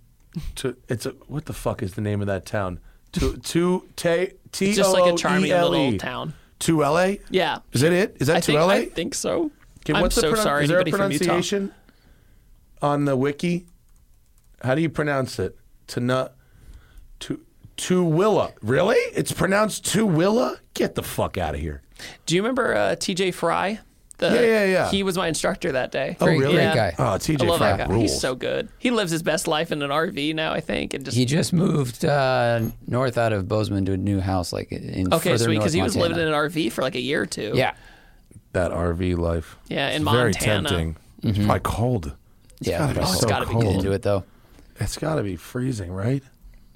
It's a what the fuck is the name of that town? To to T It's just like a charming little town. To L A. Yeah. Is that it? Is that to think, L I think so. Okay, I'm what's the so sorry, Is there a anybody from Utah. pronunciation on the wiki? How do you pronounce it? To to Tuwilla. Really? It's pronounced Tuwilla? Get the fuck out of here. Do you remember uh, TJ Fry? The, Yeah, yeah, yeah. He was my instructor that day. Oh, Great- really? great Yeah. guy. Oh, TJ I love Fry that guy. rules. He's so good. He lives his best life in an RV now, I think, and just He just moved uh, north out of Bozeman to a new house, like in okay, further sweet. Because he was living in an RV for like a year or two. Yeah, that RV life. Yeah, in It's very Montana. tempting. It's probably cold. yeah. gotta be but so it's gotta be Get cold. into it though. It's got to be freezing, right?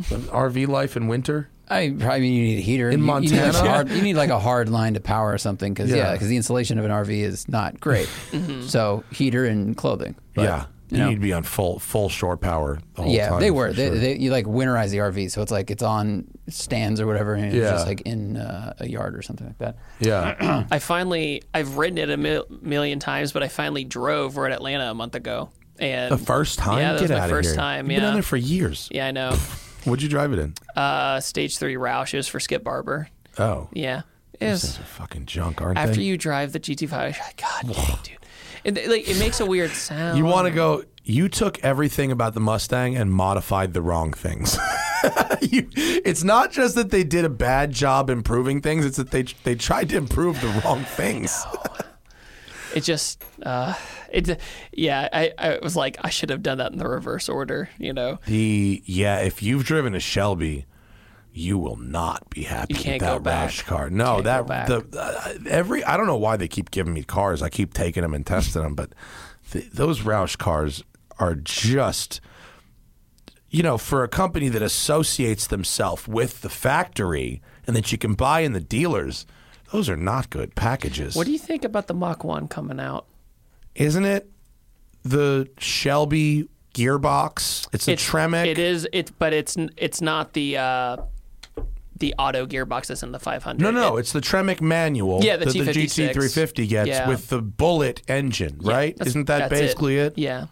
The RV life in winter. I probably mean you need a heater In You- you need, like, Montana? hard, you need like a hard line to power or something because Yeah. yeah, because the insulation of an RV is not great. So heater and clothing. But, yeah, you, you know. need to be on full full shore power the whole yeah, time. they were. They, sure. they, you like winterize the RV, so it's like it's on stands or whatever, and Yeah. it's just like in uh, a yard or something like that. yeah. I finally, I've ridden it a mil- million times, but I finally drove. We're in Atlanta a month ago, and The first time. Yeah, that Get was my outta first here. time, You've been on there for years. yeah, I know. What'd you drive it in? Uh, stage three Roush. It was for Skip Barber. Oh, Yeah, it was. these are fucking junk, aren't After they? you drive the GT5, you're like, God dang, dude. And like, it makes a weird sound. You want to go? You took everything about the Mustang and modified the wrong things. you, it's not just that they did a bad job improving things; it's that they they tried to improve the wrong things. It just, uh, it, yeah. I, I was like, I should have done that in the reverse order. You know, The yeah, if you've driven a Shelby, you will not be happy with that. Roush car. No, that the uh, every I don't know why they keep giving me cars. I keep taking them and testing them, but th- those Roush cars are just you know, for a company that associates themselves with the factory and that you can buy in the dealers, those are not good packages. what do you think about the Mach One coming out? Isn't it the Shelby gearbox? It's a Tremec. It is. It, but it's it's not the uh, the auto gearbox that's in the 500. No, no, It- it's the Tremec manual Yeah, the that the T56. GT350 gets Yeah. with the bullet engine, yeah, right? Isn't that basically it? Yeah.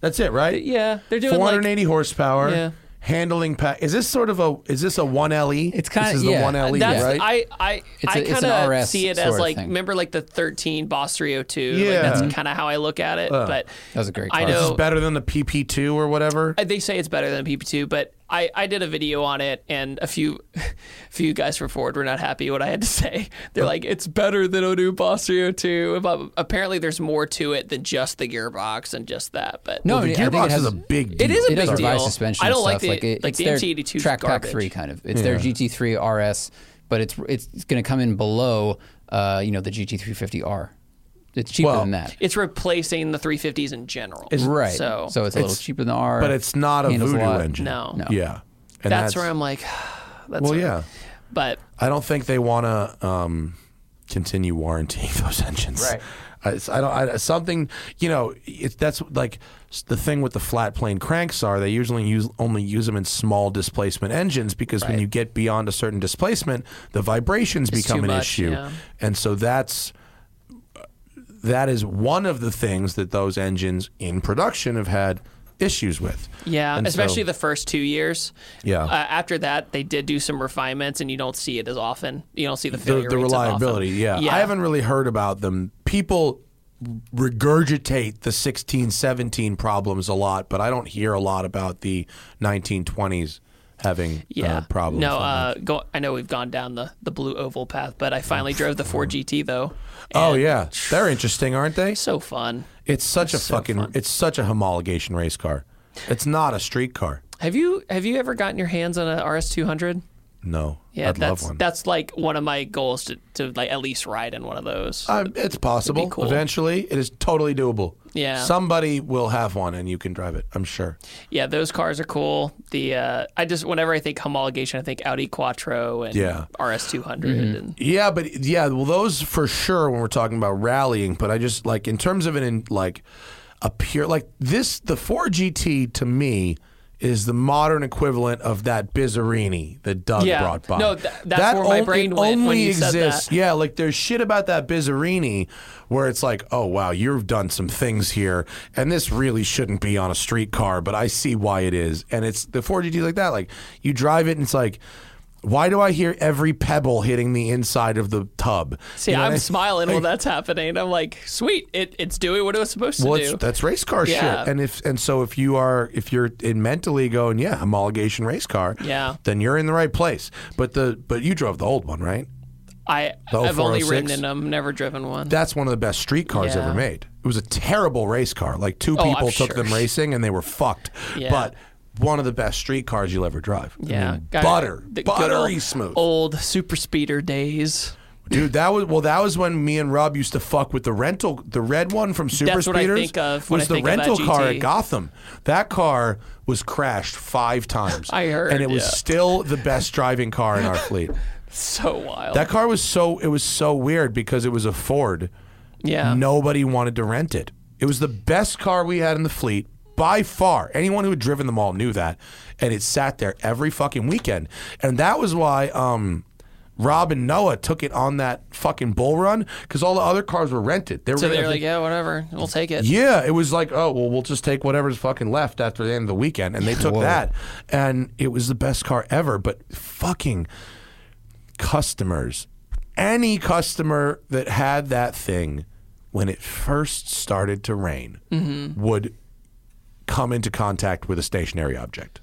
That's it, right? Yeah. They're doing like 480 horsepower. Yeah. Handling pack. Is this sort of a? Is this a one LE? It's kinda- This is the yeah. one LE, That's right? I I It's I a- it's kind of see it as like remember like the 13 Boss 302. Yeah. Like that's kind of how I look at it. Uh. but That was a great I car. This is know better than the PP2 or whatever. they say it's better than PP2, but I, I did a video on it, and a few few guys from Ford were not happy what I had to say. They're like, it's better than a new Boss 302. But apparently, there's more to it than just the gearbox and just that. But No, Well, the I think gearbox it has is a big deal. It is a it big does deal. revised suspension. I don't and like the like, it, like it's the their MT82 's track garbage. pack three kind of. It's their GT3 RS, but it's it's, it's going to come in below, uh, you know, the GT350R. It's cheaper Well, than that. It's replacing the 350s in general. Right. So, So, it's a little It's- cheaper than the R. but it's not a Voodoo lot. engine. No. No. Yeah. And that's, where I'm like, that's Well, a- yeah. But I don't think they want to um, continue warranting those engines. Right. I, I don't. I, something you know. It, that's like the thing with the flat plane cranks are they usually use only use them in small displacement engines because when you get beyond a certain displacement, the vibrations It's become an much, issue, yeah. and so that's that is one of the things that those engines in production have had issues with. yeah, And so- especially the first two years. Yeah. Uh, after that, they did do some refinements, and you don't see it as often. You don't see the the, failure the often. reliability. Yeah. I haven't really heard about them. People regurgitate the 16, 17 problems a lot, but I don't hear a lot about the 1920s having Yeah, uh, problems. No, uh, go, I know we've gone down the, the blue oval path, but I finally drove the Ford GT though. oh yeah, they're interesting, aren't they? so fun. It's such a so fucking. fun. It's such a homologation race car. It's not a street car. Have you have you ever gotten your hands on a RS two hundred? No. Yeah, I'd that's love one. that's like one of my goals to, to like at least ride in one of those. Um, it's possible. cool. Eventually, it is totally doable. Yeah. Somebody will have one, and you can drive it. I'm sure. yeah, those cars are cool. The uh, I just whenever I think homologation, I think Audi Quattro and Yeah. RS 200 Mm-hmm. and Yeah, but yeah, well, those for sure when we're talking about rallying. But I just like in terms of it in like a pure like this, the Ford GT to me is the modern equivalent of that Bizzarrini that Doug Yeah. brought by. No, th- that's where my brain went when only you said exists. that. Yeah, like there's shit about that Bizzarrini where it's like, oh wow, you've done some things here, and this really shouldn't be on a streetcar, but I see why it is. And it's the Ford GT like that. Like you drive it, and it's like. Why do I hear every pebble hitting the inside of the tub? see, You know I'm I- smiling while that's happening. I'm like, sweet, it, it's doing what it was supposed to Well, do. it's, that's race car Yeah. shit, and if and so if you are if you're in mentally going, yeah, homologation race car, Yeah. then you're in the right place. But the but you drove the old one, right? I I've only ridden oh in them, never driven one. That's one of the best street cars Yeah. ever made. It was a terrible race car. Like two Oh, people took sure. them racing and they were fucked. Yeah. But one of the best street cars you'll ever drive. I yeah, mean, Got- butter, the buttery old, smooth. Old super speeder days. Dude, that was well. That was when me and Rob used to fuck with the rental, the red one from Super That's what I Speeders. think of when was I the think of that rental car at Gotham? That car was crashed five times. I heard, and it was yeah. still the best driving car in our fleet. So wild. That car was so it was so weird because it was a Ford. yeah. Nobody wanted to rent it. It was the best car we had in the fleet by far. Anyone who had driven them all knew that, and it sat there every fucking weekend. And that was why um, Rob and Noah took it on that fucking Bullrun because all the other cars were rented. They were So they're like, yeah, whatever, we'll take it. yeah, it was like, oh, well, we'll just take whatever's fucking left after the end of the weekend. And they took Whoa. that. And it was the best car ever. But fucking customers, any customer that had that thing when it first started to rain Mm-hmm. would come into contact with a stationary object.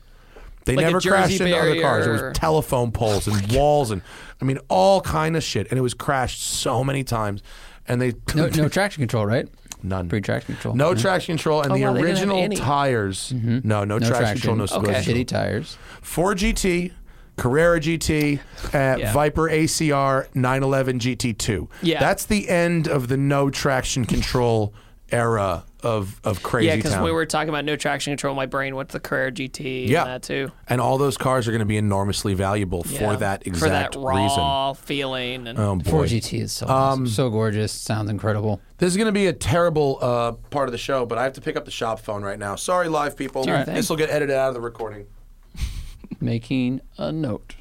They Like never Jersey crashed into other cars. There was telephone poles and walls and I mean all kind of shit. And it was crashed so many times. And they No, no traction control, right? None. Pre traction control. No Yeah. traction control and Oh, the wow, they didn't have original tires. No, no, No traction, control, no traction. stability. Okay. Shitty tires. Ford GT, Carrera GT, uh, Yeah. Viper ACR, 911 GT2. Yeah. That's the end of the no traction control era of of crazy Yeah, because we were talking about no traction control. My brain went to the Carrera GT Yeah. and that too. and all those cars are going to be enormously valuable Yeah. for that exact for that raw reason. feeling. And Oh boy. Ford GT is so awesome. so gorgeous. Sounds incredible. This is going to be a terrible uh, part of the show, but I have to pick up the shop phone right now. Sorry, live people. your thing. This will get edited out of the recording. Making a note.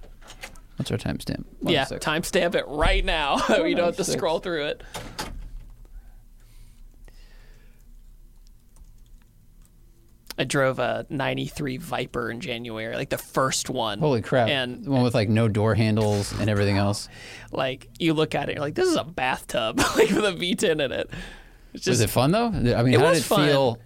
What's our timestamp? Yeah, sec. timestamp it right now. you don't have to scroll through it. I drove a 93 Viper in January, like the first one. Holy crap. And the one with like no door handles and everything else. like you look at it, you're like, this is a bathtub, like with a V10 in it. It's just, Was it fun though? I mean, It how was did it fun. feel?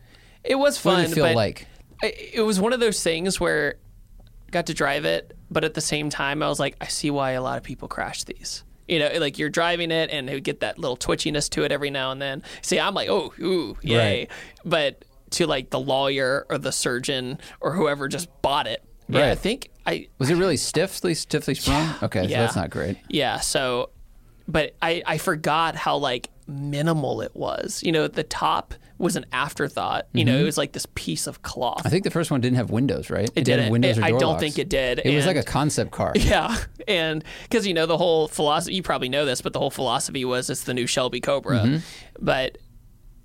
It was fun. What did it feel like? I, it was one of those things where I got to drive it, but at the same time, I was like, I see why a lot of people crash these. You know, like you're driving it and it would get that little twitchiness to it every now and then. See, I'm like, oh, ooh, yay. Right. But to like the lawyer or the surgeon or whoever just bought it, yeah, I think I Was it really stiffly, stiffly sprung? Okay, so that's not great. yeah, so but I I forgot how like minimal it was. You know, the top was an afterthought. You know, it was like this piece of cloth. Mm-hmm. I think the first one didn't have windows, right? It, didn't. have windows It- or I don't locks. think it did, It was like a concept car. Yeah, and because you know the whole philosophy, you probably know this, but the whole philosophy was it's the new Shelby Cobra. Mm-hmm. But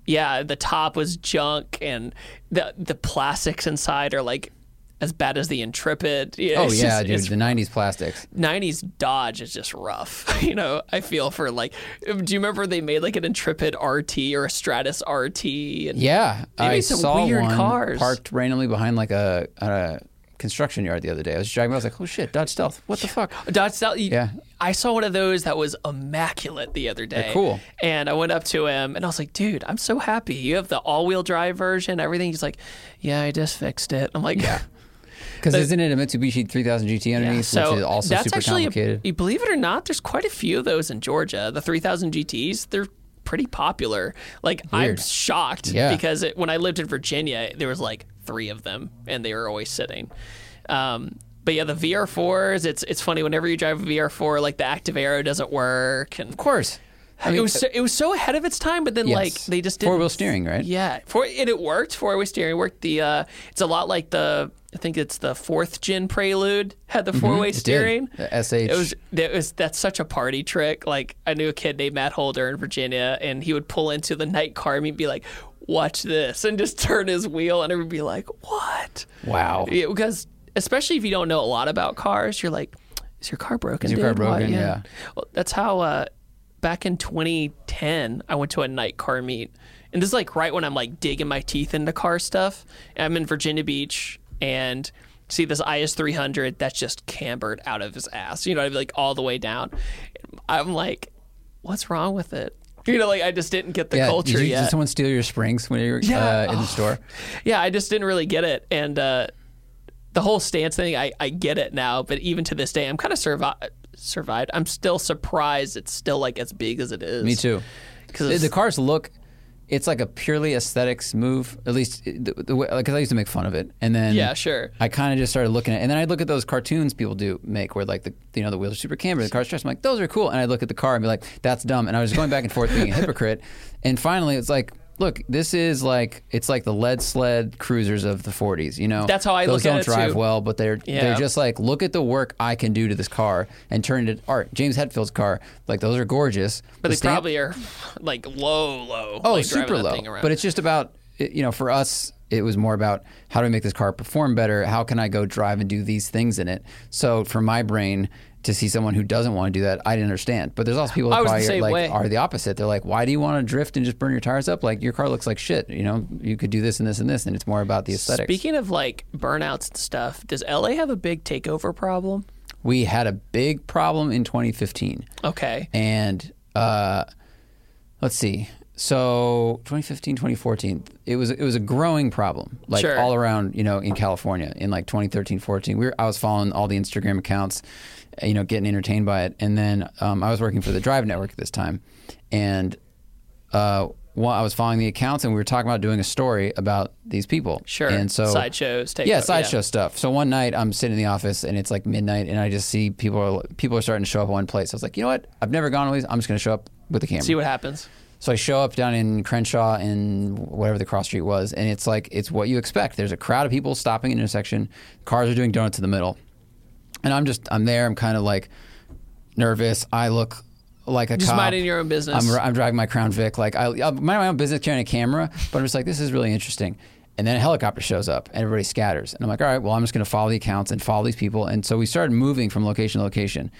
yeah, the top was junk, and the the plastics inside are like as bad as the Intrepid. Oh yeah, just- dude, the '90s plastics. 90s Dodge is just rough. You know, I feel for like, do you remember they made like an Intrepid RT or a Stratus RT? And Yeah, I saw weird one cars. parked randomly behind like a, a construction yard the other day. I was driving. I was like, "Oh shit, Dodge Stealth! What the fuck?" Dodge Stealth. Yeah. I saw one of those that was immaculate the other day. cool. And I went up to him and I was like, dude, I'm so happy. You have the all wheel drive version, everything. He's like, yeah, I just fixed it. I'm like, yeah. Because isn't it a Mitsubishi 3000 GT underneath, so which is also that's super actually, complicated? you believe it or not, there's quite a few of those in Georgia. The 3000 GTs, they're pretty popular. Like I'm shocked Yeah. because it, when I lived in Virginia, there was like three of them and they were always sitting. Um, but yeah, the VR4s. It's it's funny whenever you drive a VR4, like the active aero doesn't work, and Of course. I mean, it was so, it was so ahead of its time. But then yes. like they just didn't. four wheel steering, right? Yeah, four and it worked. Four wheel steering worked. The uh, it's a lot like the I think it's the fourth gen Prelude had the four way Mm-hmm. Did. steering. The SH. It was it was that's such a party trick. Like I knew a kid named Matt Holder in Virginia, and he would pull into the night car and he'd be like, "Watch this," and just turn his wheel, and it would be like, "What?" Wow. Yeah, because especially if you don't know a lot about cars, you're like, "Is your car broken? Is your car dude? Why?" broken? Yeah. Well, that's how. Uh, back in 2010, I went to a night car meet, and this is like right when I'm like digging my teeth into car stuff. And I'm in Virginia Beach, and see this IS 300 that's just cambered out of his ass. You know, I'd be like all the way down. I'm like, what's wrong with it? You know, like I just didn't get the yeah. culture did, you, yet. did someone steal your springs when you were Yeah. uh, in the store? yeah, I just didn't really get it. And uh, the whole stance thing, I, I get it now, but even to this day, I'm kind of survi- survived. I'm still surprised it's still like as big as it is. Me too. Because The, cars look. It's like a purely aesthetics move. At least eh, the, the way, because I used to make fun of it, and then Yeah, sure. I kind of just started looking at, and then I'd look at those cartoons people do make, where like the you know the wheels are super cambered, the car's stretched. I'm like, those are cool, and I'd look at the car and be like, that's dumb, and I was going back and forth being a hypocrite, and finally it's like. Look, this is like it's like the lead sled cruisers of the 40s. You know, That's how I Those look at it. Those don't drive too. well, but they're Yeah. they're just like look at the work I can do to this car and turn it into art. James Hetfield's car, like those are gorgeous. but The they stamp- probably are like low, low. Oh, like, super low. But it's just about you know, for us, it was more about how do we make this car perform better? How can I go drive and do these things in it? So for my brain to see someone who doesn't want to do that, I didn't understand. But there's also people that was the probably like way. are the opposite. They're like, why do you want to drift and just burn your tires up? Like your car looks like shit. You know, you could do this and this and this, and it's more about the aesthetics. Speaking of like burnouts and stuff, does LA have a big takeover problem? we had a big problem in 2015. Okay. and uh, let's see. So 2015, 2014, it was it was a growing problem, like Sure. all around, you know, in California. In like 2013, 14, we were I was following all the Instagram accounts, you know, getting entertained by it, and then um, I was working for the Drive Network at this time, and uh, one, I was following the accounts, and we were talking about doing a story about these people. Sure. and so sideshows. Take yeah, sideshow stuff. So one night I'm sitting in the office and it's like midnight, and I just see people are people are starting to show up at one place. I was like, you know what? I've never gone to these. I'm just going to show up with the camera. See what happens. So I show up down in Crenshaw in whatever the cross street was, and it's like it's what you expect. There's a crowd of people stopping at an intersection. Cars are doing donuts in the middle, and I'm just I'm there. I'm kind of like nervous. I look like a Just cop. minding your own business. I'm, I'm driving my Crown Vic. Like I, I mind my own business carrying a camera, but I'm just like this is really interesting. And then a helicopter shows up, and everybody scatters. And I'm like, all right, well, I'm just going to follow the accounts and follow these people. And so we started moving from location to location.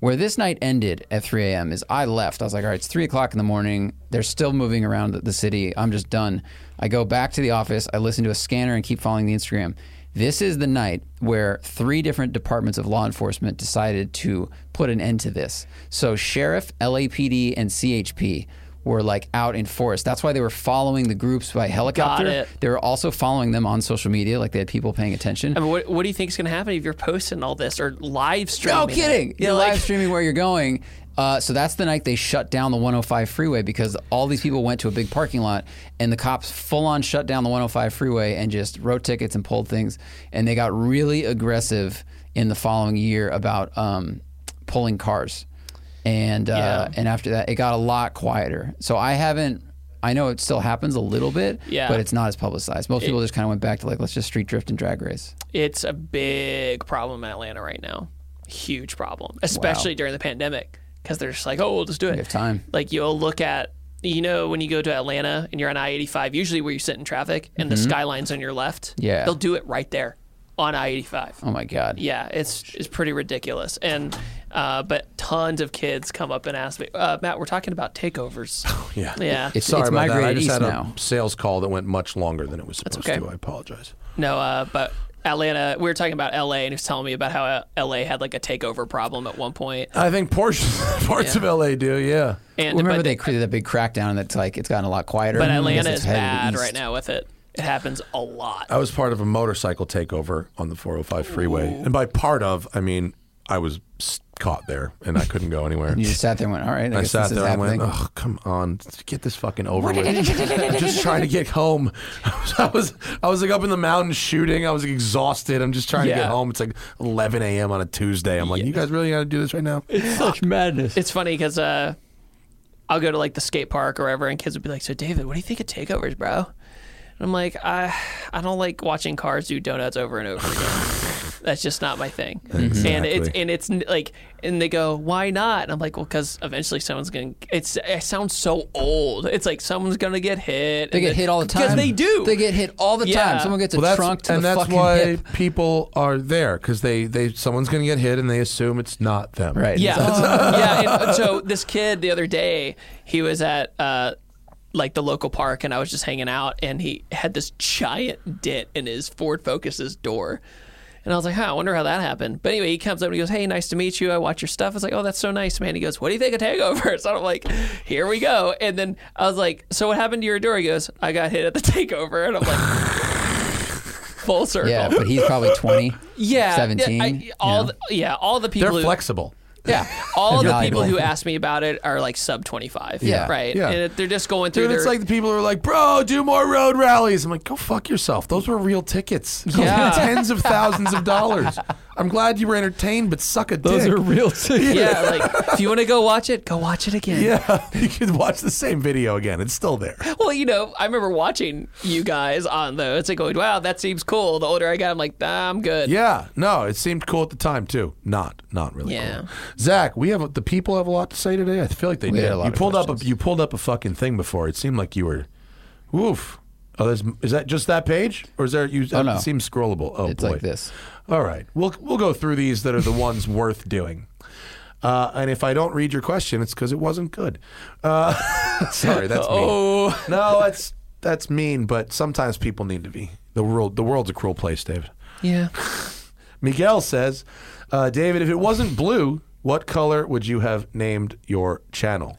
Where this night ended at 3 a.m. is I left. I was like, all right, it's 3 o'clock in the morning. They're still moving around the city. I'm just done. I go back to the office. I listen to a scanner and keep following the Instagram. This is the night where three different departments of law enforcement decided to put an end to this. So, sheriff, LAPD, and CHP were like out in force. That's why they were following the groups by helicopter. it. They were also following them on social media, like they had people paying attention. I mean, what, what do you think is going to happen if you're posting all this or live streaming? No kidding. it? You're Yeah, like- live streaming where you're going. Uh, so that's the night they shut down the 105 freeway because all these people went to a big parking lot and the cops full on shut down the 105 freeway and just wrote tickets and pulled things. And they got really aggressive in the following year about um, pulling cars. And uh, Yeah. and after that, it got a lot quieter. So I haven't. I know it still happens a little bit, Yeah. but it's not as publicized. Most people just kind of went back to like, let's just street drift and drag race. It's a big problem in Atlanta right now. Huge problem, especially during the pandemic, because they're just like, oh, we'll just do it. We have time. Like you'll look at, you know, when you go to Atlanta and you're on I-85, usually where you sit in traffic and the skyline's on your left. Mm-hmm. Yeah. they'll do it right there on I-85. Oh my god. Yeah, it's it's pretty ridiculous. And uh, but tons of kids come up and ask me, uh, Matt, we're talking about takeovers. Yeah. Yeah. It's, Sorry it's about that. I just east had now. a sales call that went much longer than it was supposed okay. to. I apologize. No, uh, but Atlanta, we were talking about LA, and he was telling me about how uh, LA had like a takeover problem at one point. I think portions parts of LA do. Yeah. And Remember but, they created that big crackdown that's like it's gotten a lot quieter. but Atlanta is bad right now with it. It happens a lot. I was part of a motorcycle takeover on the 405 freeway, and by part of, I mean I was s- caught there, and I couldn't go anywhere. You just sat there and went, all right, I, I guess sat this there is and went, "Oh, come on, get this fucking over with." I'm just trying to get home. I was, I was like up in the mountains shooting. I was exhausted. I'm just trying to Yeah. get home. It's like 11 a.m. on a Tuesday. I'm like, you guys really got to do this right now? It's such madness. It's funny because uh, I'll go to like the skate park or wherever, and kids would be like, "So David, what do you think of takeovers, bro?" And I'm like, I I don't like watching cars do donuts over and over again. That's just not my thing. And it's and it's like, and they go, "Why not?" And I'm like, "Well, because eventually someone's gonna." It's it sounds so old. It's like someone's gonna get hit. They get then- hit all the time. because they do. They get hit all the Yeah. time. Someone gets a Well, that's trunk to and the that's fucking why hip. people are there because they they someone's gonna get hit and they assume it's not them. Right. Yeah, It's- yeah. And so this kid the other day, he was at uh, like the local park, and I was just hanging out, and he had this giant dent in his Ford Focus's door. And I was like, huh, I wonder how that happened. But anyway, he comes up and he goes, hey, nice to meet you. I watch your stuff. I was like, oh, that's so nice, man. He goes, what do you think of Takeover? So I'm like, here we go. And then I was like, so what happened to your door? He goes, I got hit at the Takeover. And I'm like, full circle. yeah, but he's probably 20. Yeah, 17, I, you all know? the, yeah, all the people. They're who- flexible. Yeah. all of the people who ask me about it are like sub 25 Yeah. right Yeah. and they're just going through Dude, it's their like the people who are like, bro, do more road rallies. I'm like, go fuck yourself. Those were real tickets. Those were Yeah. tens of thousands of dollars. I'm glad you were entertained, but suck a dick. Those are real tickets. yeah like if you want to go watch it go watch it again Yeah, you can watch the same video again. It's still there. well you know i remember watching you guys on those and going wow that seems cool the older i got i'm like nah, i'm good Yeah, no, it seemed cool at the time too. Not, not really Yeah. cool. Zach, we have the people have a lot to say today. I feel like they We did. had a lot you of pulled up a questions. you pulled up a fucking thing before. It seemed like you were, woof. Oh, there's, is that just that page, or is there? You, Oh, no. It seems scrollable. Oh It's boy. like this. All right, we'll we'll go through these that are the ones worth doing. Uh, and if I don't read your question, it's because it wasn't good. Uh, sorry, that's mean. oh No, that's that's mean. But sometimes people need to be. The world the world's a cruel place, David. yeah Miguel says, uh, David, if it wasn't blue, what color would you have named your channel?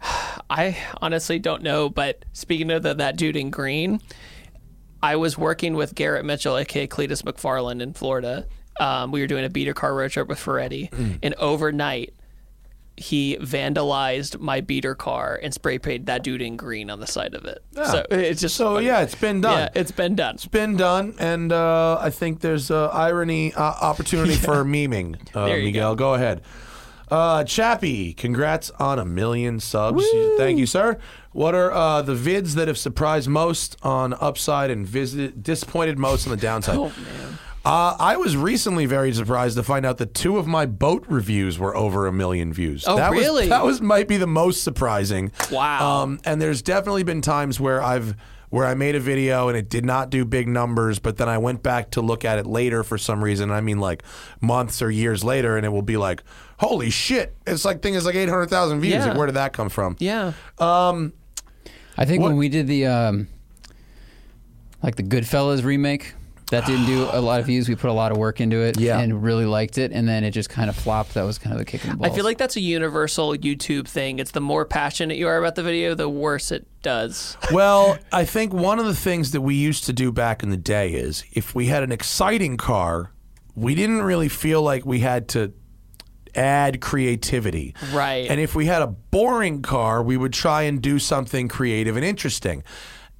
i honestly don't know but speaking of the, that dude in green i was working with garrett mitchell aka cleetus mcfarland in florida um, we were doing a beater car road trip with ferretti Mm. and overnight he vandalized my beater car and spray painted that dude in green on the side of it. So it's just So yeah, it's been done. yeah, it's been done. It's been done, and uh, I think there's uh, irony uh, opportunity for memeing. Uh, Miguel, go. ahead. Uh, Chappie, congrats on a million subs. Thank you, sir. What are uh, the vids that have surprised most on upside and visit, disappointed most on the downside? Oh man. Uh, I was recently very surprised to find out that two of my boat reviews were over a million views. Oh, that really? Was, that was might be the most surprising. Wow. Um, and there's definitely been times where I've where I made a video and it did not do big numbers, but then I went back to look at it later for some reason. I mean, like months or years later, and it will be like, "Holy shit!" It's like thing is like eight hundred thousand views. Yeah. Like, where did that come from? Yeah. Um, I think What- when we did the um, like the Goodfellas remake, that didn't do a lot of views. We put a lot of work into it, Yeah. and really liked it, and then it just kind of flopped. That was kind of the kick in the balls. I feel like that's a universal YouTube thing. It's the more passionate you are about the video, the worse it does. Well, I think one of the things that we used to do back in the day is if we had an exciting car, we didn't really feel like we had to add creativity. Right. And if we had a boring car, we would try and do something creative and interesting.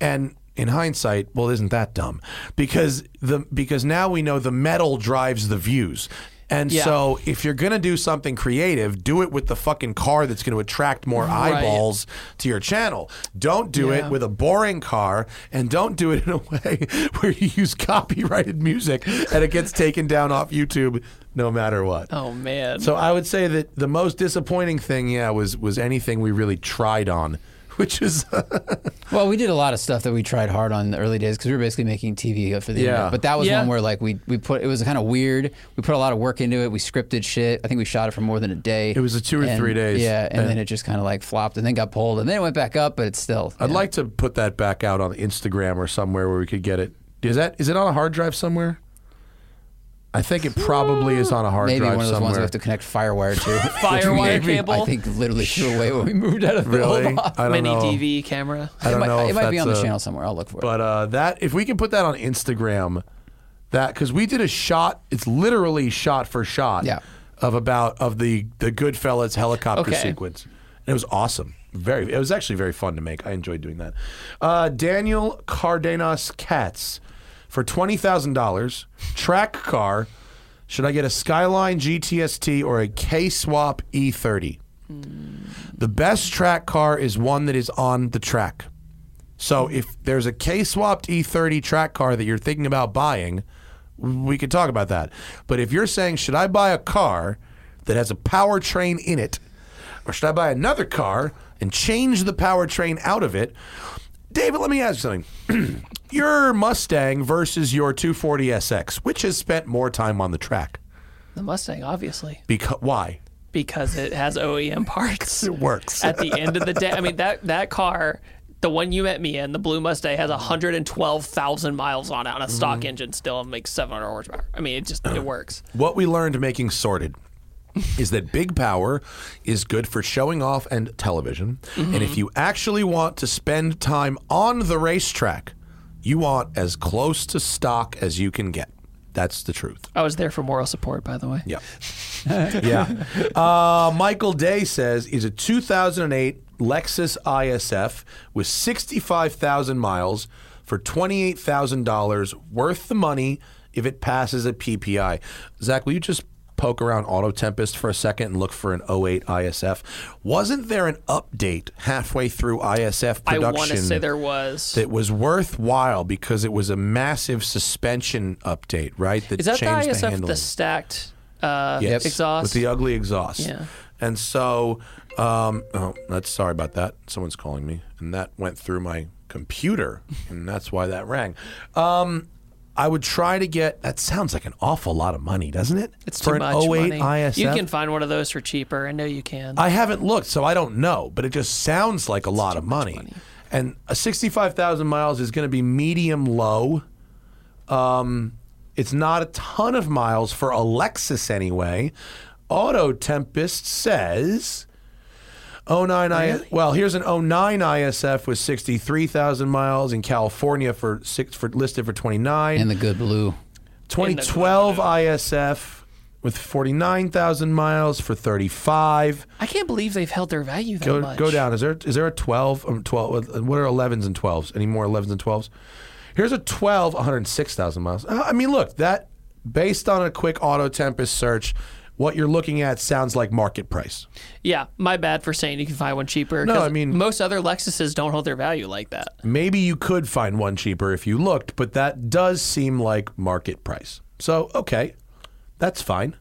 And in hindsight, well, isn't that dumb? Because the because now we know the metal drives the views. And Yeah. so if you're going to do something creative, do it with the fucking car that's going to attract more Right. eyeballs to your channel. Don't do Yeah. it with a boring car and don't do it in a way where you use copyrighted music and it gets taken down off YouTube no matter what. Oh man. So I would say that the most disappointing thing, yeah, was was anything we really tried on, which is Well, we did a lot of stuff that we tried hard on in the early days because we were basically making TV for the Yeah. internet. But that was Yeah. one where like we we put it was kind of weird. We put a lot of work into it. We scripted shit. I think we shot it for more than a day. It was a two or And- three days. Yeah, and And- then it just kind of like flopped and then got pulled and then it went back up, but it's still. I'd yeah. like to put that back out on Instagram or somewhere where we could get it. Is that is it on a hard drive somewhere? I think it probably is on a hard maybe drive one of those somewhere. ones we have to connect FireWire to. Firewire cable? I think literally threw away when we moved out of the really? old office. I don't Mini know. DV camera. I don't it might, know it if might be that's on the a- channel somewhere. I'll look for it. But uh, that if we can put that on Instagram, that because we did a shot, it's literally shot for shot. Yeah. of about of the the Goodfellas helicopter Okay. sequence. And it was awesome. Very. It was actually very fun to make. I enjoyed doing that. Uh, Daniel Cardenas Katz for twenty thousand dollars track car. Should I get a Skyline GTST or a K Swap E30? The best track car is one that is on the track. So if there's a K swapped E30 track car that you're thinking about buying, we could talk about that. But if you're saying, should I buy a car that has a powertrain in it, or should I buy another car and change the powertrain out of it? David, let me ask you something. your Mustang versus your 240SX, which has spent more time on the track? The Mustang, obviously, Because why? because it has OEM parts. It works. At the end of the day, I mean that that car, the one you met me in, the Blue Mustang, has 112,000 miles on it on a stock Mm-hmm. engine still and makes 700 horsepower. I mean, it just it works. What we learned making sorted is that big power is good for showing off and television. And if you actually want to spend time on the racetrack, you want as close to stock as you can get. That's the truth. I was there for moral support, by the way. Yeah. yeah. Uh, Michael Day says is a 2008 Lexus ISF with 65,000 miles for $28,000 worth the money if it passes a PPI. Zach, will you just poke around Auto Tempest for a second and look for an 08 ISF? Wasn't there an update halfway through ISF production? I want to say there was. that was worthwhile because it was a massive suspension update, right? That Is that the changed ISF, the, handling. stacked uh, Yes, exhaust? with the ugly exhaust. Yeah. And so, um, oh, that's sorry about that. Someone's calling me, and that went through my computer, and that's why that rang. Um, I would try to get. That sounds like an awful lot of money, doesn't it? it's for too an much 08 money. ISF. You can find one of those for cheaper. I know you can. I haven't looked, so I don't know, but it just sounds like a lot of money. And a 65,000 miles is going to be medium low. Um, it's not a ton of miles for a Lexus anyway. Auto Tempest says 09 I well, here's an 09 ISF with 63,000 miles in California for six for listed for 29. And the good blue. 2012 ISF with 49,000 miles for 35. I can't believe they've held their value that Go, much. go down. Is there is there a 12? Um, 12. What are 11s and 12s? Any more 11s and 12s? Here's a 12, 106,000 miles. Uh, I mean, look, that based on a quick Auto Tempest search, what you're looking at sounds like market price. Yeah, my bad for saying you can find one cheaper. No, 'cause I mean- most other Lexuses don't hold their value like that. Maybe you could find one cheaper if you looked, but that does seem like market price. So, okay, that's fine.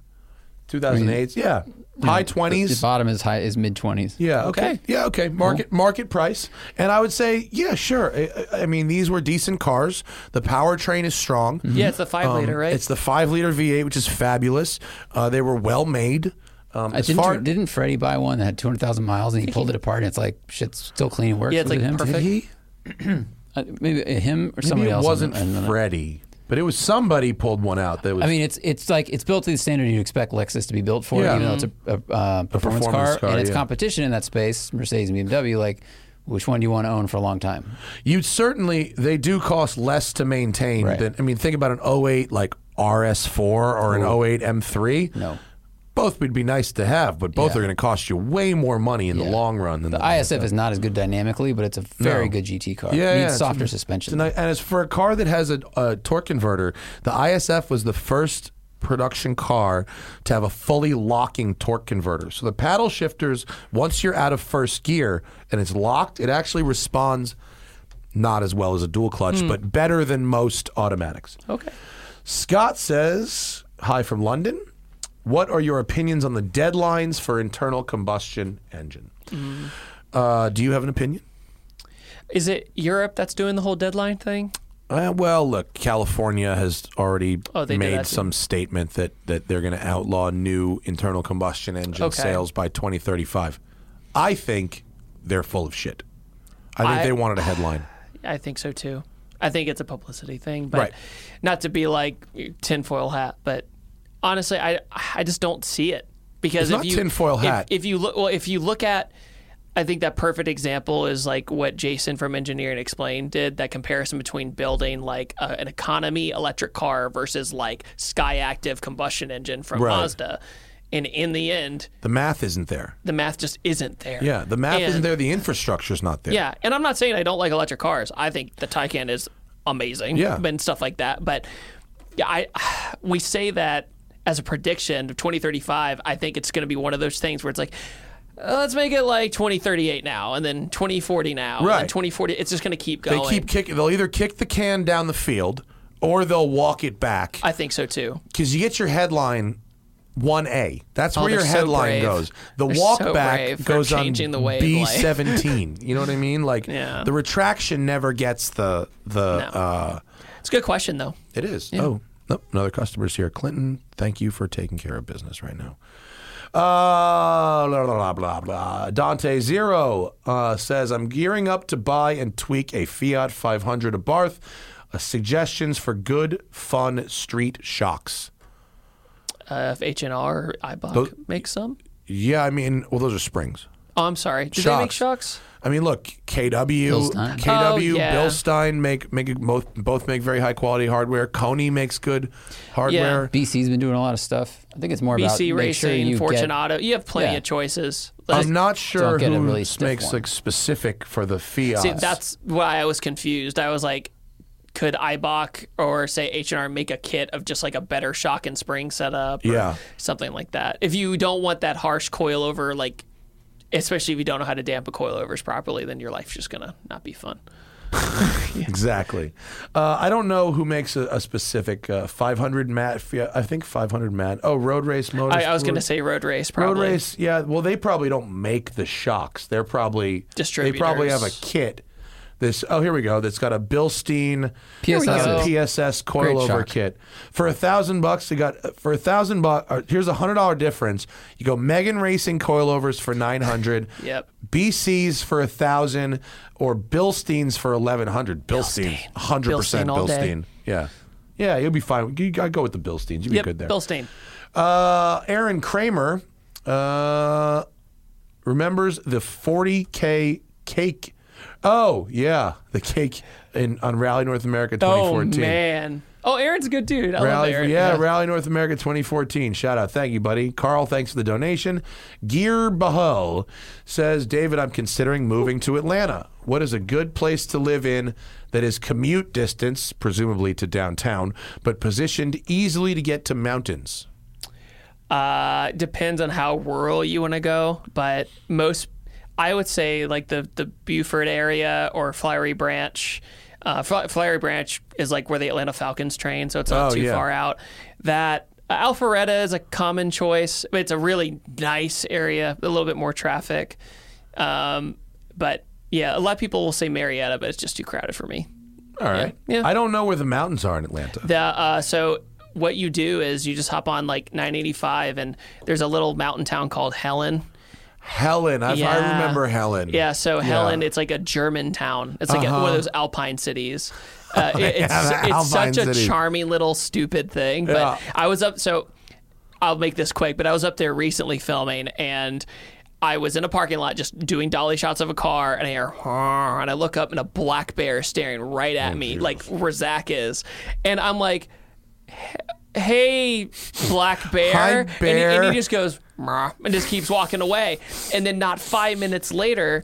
2008, yeah. High The 20s. bottom is high is mid twenties. Yeah. Okay. Okay. Yeah. Okay. Market market price, and I would say, yeah, sure. I, I- I mean, these were decent cars. The powertrain is strong. Yeah, it's the five Um, liter, right? It's the five liter V8, which is fabulous. Uh, they were well made. Um, I didn't, far didn't Freddie buy one that had 200,000 miles and he pulled it apart and it's like, shit's still clean and works? Yeah, it's Was it like him? perfect. Did he? Uh, maybe him or Maybe somebody it else. wasn't Freddie, but it was somebody pulled one out. That was. I mean, it's it's like it's built to the standard you'd expect Lexus to be built for, Yeah. even though it's a, a, uh, performance, performance car, car, and it's yeah. competition in that space. Mercedes and BMW, like, which one do you want to own for a long time? you certainly they do cost less to maintain Right. than. I mean, think about an 08 like RS4 or an 08 M3. No. Both would be nice to have, but both Yeah. are going to cost you way more money in the long run than The ISF is not as good dynamically, but it's a very No. good GT car. Yeah, it needs it's softer suspension. And, and as for a car that has a, a torque converter, the ISF was the first production car to have a fully locking torque converter. So the paddle shifters, once you're out of first gear and it's locked, it actually responds not as well as a dual clutch, hmm. but better than most automatics. okay. Scott says, Hi from London. What are your opinions on the deadlines for internal combustion engine? Uh, do you have an opinion? Is it Europe that's doing the whole deadline thing? Uh, well, look, California has already Oh, made some statement that, that they're going to outlaw new internal combustion engine Okay. sales by 2035. I think they're full of shit. I think I- they wanted a headline. I think so too. I think it's a publicity thing, but Right. not to be like tinfoil hat, but honestly, I I just don't see it because It's if you tinfoil if- hat. If, you look, well, if you look at, I think that perfect example is like what Jason from Engineering Explained did. That comparison between building like a, an economy electric car versus like Skyactiv combustion engine from Right. Mazda. And in the end, The math isn't there. the math just isn't there. Yeah, the math And- isn't there. The infrastructure's not there. Yeah, and I'm not saying I don't like electric cars. I think the Taycan is amazing. Yeah. and stuff like that. But yeah, I we say that as a prediction of 2035. I think it's going to be one of those things where it's like. uh, let's make it like 2038 now, and then 2040 now, and then Right. 2040. It's just going to keep going They keep kicking. They'll either kick the can down the field or they'll walk it back. I think so too. Because you get your headline 1A. That's Oh, where your they're so headline goes. The They're walk so back goes on changing the way. B17. you know what I mean? Like Yeah. the retraction never gets the the. No. Uh, It's a good question though. it is. Oh, nope, another customer's here. Clinton, thank you for taking care of business right now. Uh, blah, blah, blah, blah, blah. Dante Zero uh, says, I'm gearing up to buy and tweak a Fiat 500 Abarth. Uh, suggestions for good, fun street shocks. Uh, if H and R or Eibach Those- make some. Yeah, I mean, well, those are springs. Oh, I'm sorry. Do they make Shocks. shocks? I mean, look, KW, Bilstein. KW, Oh, yeah. Bilstein make make both both make very high quality hardware. Koni makes good hardware. BC's been doing a lot of stuff. I think it's more about BC make sure Racing, you get- Fortune Auto. you have plenty Yeah. of choices. Like, I'm not sure Don't who really makes one. like specific for the Fiat. See, that's why I was confused. I was like, could Eibach or say H and R make a kit of just like a better shock and spring setup? or Yeah. something like that. If you don't want that harsh coilover, like especially if you don't know how to dampen coilovers properly, then your life's just gonna not be fun. Exactly. Uh, I don't know who makes a, a specific uh, 500 mat. I think 500 mat. Oh, Road Race Motorsport. I, I was gonna say road race, Probably. Road. Race. Yeah. Well, they probably don't make the shocks. They're probably distributors. They probably have a kit. This. Oh, here we go. That's got a Bilstein PSS. uh, PSS coilover kit for a thousand bucks. You got for a thousand bucks. Here's a hundred dollar difference. You go Megan Racing coilovers for nine hundred. Yep. BC's for a thousand or Bilsteins for eleven hundred. Bilstein, hundred percent Bilstein all day. Bilstein. Yeah, yeah, you'll be fine. You gotta go with the Bilsteins. You'll be Yep, good there. Bilstein. Uh, Aaron Kramer uh, remembers the 40k cake. Oh yeah, the cake in on Rally North America 2014. Oh 2014. man. Oh, Aaron's a good dude. I love Rally, Aaron. yeah, Rally North America 2014. Shout out. Thank you, buddy. Carl, thanks for the donation. Gear Bahul says, David, I'm considering moving to Atlanta. What is a good place to live in that is commute distance, presumably to downtown, but positioned easily to get to mountains? Uh, depends on how rural you want to go, but most, I would say like the the Buford area or Flowery Branch. Uh, Flowery Branch is like where the Atlanta Falcons train, so it's not Oh, too yeah. far out. That uh, Alpharetta is a common choice. But it's a really nice area, a little bit more traffic. Um, but yeah, a lot of people will say Marietta, but it's just too crowded for me. All right. Yeah. I don't know where the mountains are in Atlanta. The uh, so what you do is you just hop on like 985, and there's a little mountain town called Helen. Helen. I've, I remember Helen. Yeah, so Helen, it's like a German town. It's like a, one of those alpine cities. Uh, it- it's Uh-huh. it's such a city. charming little stupid thing. But Yeah. I was up, so I'll make this quick. But I was up there recently filming, and I was in a parking lot just doing dolly shots of a car, and I hear, and I look up, and a black bear staring right Oh, at me, like where Zach is, and I'm like. Hey, black bear. Hi, And, he, and he just goes, and just keeps walking away. And then, not five minutes later,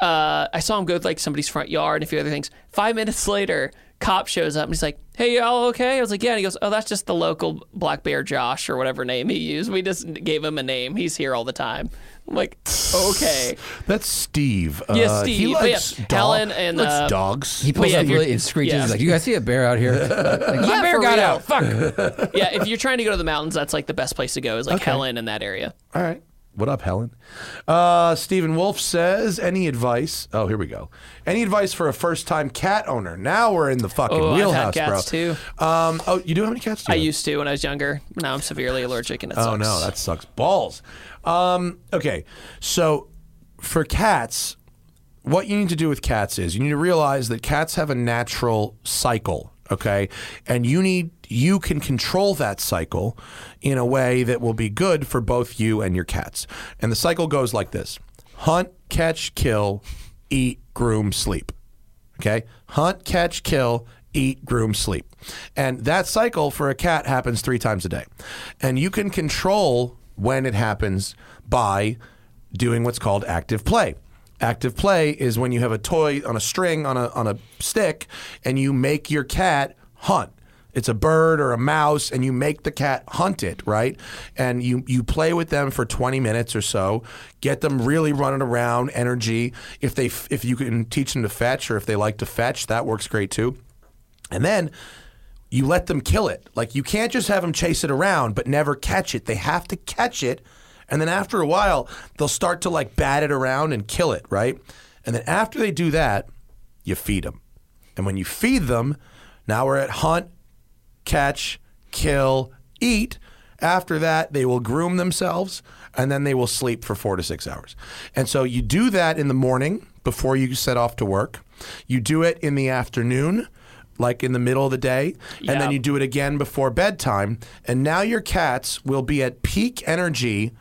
uh, I saw him go to like somebody's front yard and a few other things. Five minutes later, cop shows up and he's like, "Hey, y'all okay?" I was like, "Yeah." And he goes, "Oh, that's just the local black bear Josh or whatever name he used. We just gave him a name. He's here all the time." I'm like, "Okay." That's Steve. Yeah, Uh, Steve. He But likes yeah, dog- Helen and, likes uh, dogs. He pulls yeah, up if you're- really and screeches. yeah. He's like, "You guys see a bear out here?" Like, My Yeah, bear for got real. out. Fuck. yeah, if you're trying to go to the mountains, that's like the best place to go. Is like Okay. Helen in that area. All right. What up, Helen? Uh, Stephen Wolf says, any advice? Oh, here we go. Any advice for a first-time cat owner? Now we're in the fucking Oh, I've had wheelhouse, cats, bro. too. Um, oh, you do have any cats? Do I used to when I was younger. Now I'm severely allergic and it Oh sucks. no, that sucks balls. Um, okay, so for cats, what you need to do with cats is you need to realize that cats have a natural cycle. Okay, and you need you can control that cycle in a way that will be good for both you and your cats. And the cycle goes like this: hunt, catch, kill, eat, groom, sleep. Okay? Hunt, catch, kill, eat, groom, sleep. And that cycle for a cat happens three times a day. And you can control when it happens by doing what's called active play. Active play is when you have a toy on a string on a on a stick and you make your cat hunt. It's a bird or a mouse and you make the cat hunt it, right? And you you play with them for 20 minutes or so, get them really running around, energy. If they if you can teach them to fetch or if they like to fetch, that works great too. And then you let them kill it. Like you can't just have them chase it around but never catch it. They have to catch it. And then after a while, they'll start to like bat it around and kill it, right? And then after they do that, you feed them. And when you feed them, now we're at hunt, catch, kill, eat. After that, they will groom themselves and then they will sleep for four to six hours. And so you do that in the morning before you set off to work. You do it in the afternoon, like in the middle of the day. And Yeah. then you do it again before bedtime. And now your cats will be at peak energy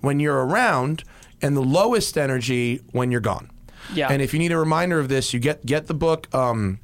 when you're around and the lowest energy when you're gone. Yeah. And if you need a reminder of this, you get get the book um,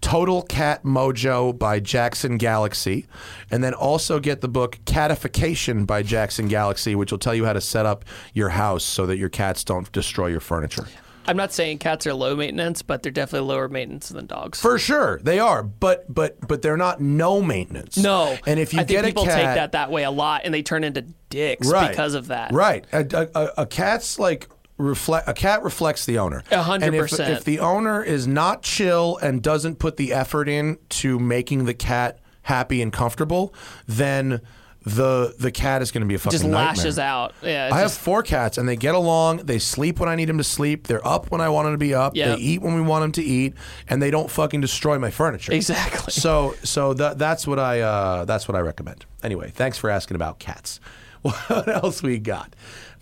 Total Cat Mojo by Jackson Galaxy, and then also get the book Catification by Jackson Galaxy, which will tell you how to set up your house so that your cats don't destroy your furniture. I'm not saying cats are low maintenance, but they're definitely lower maintenance than dogs. For sure, they are, but but but they're not no maintenance. no, and if you I think get people a cat, take that that way a lot, and they turn into dicks right, because of that. Right, a, a- a cat's like reflect. A cat reflects the owner. A hundred percent. If the owner is not chill and doesn't put the effort in to making the cat happy and comfortable, then the the cat is going to be a fucking Just nightmare. lashes out. Yeah, I have four cats and they get along. They sleep when I need them to sleep. They're up when I want them to be up. Yep. They eat when we want them to eat, and they don't fucking destroy my furniture. exactly. So so that that's what I uh, that's what I recommend. Anyway, thanks for asking about cats. What else we got?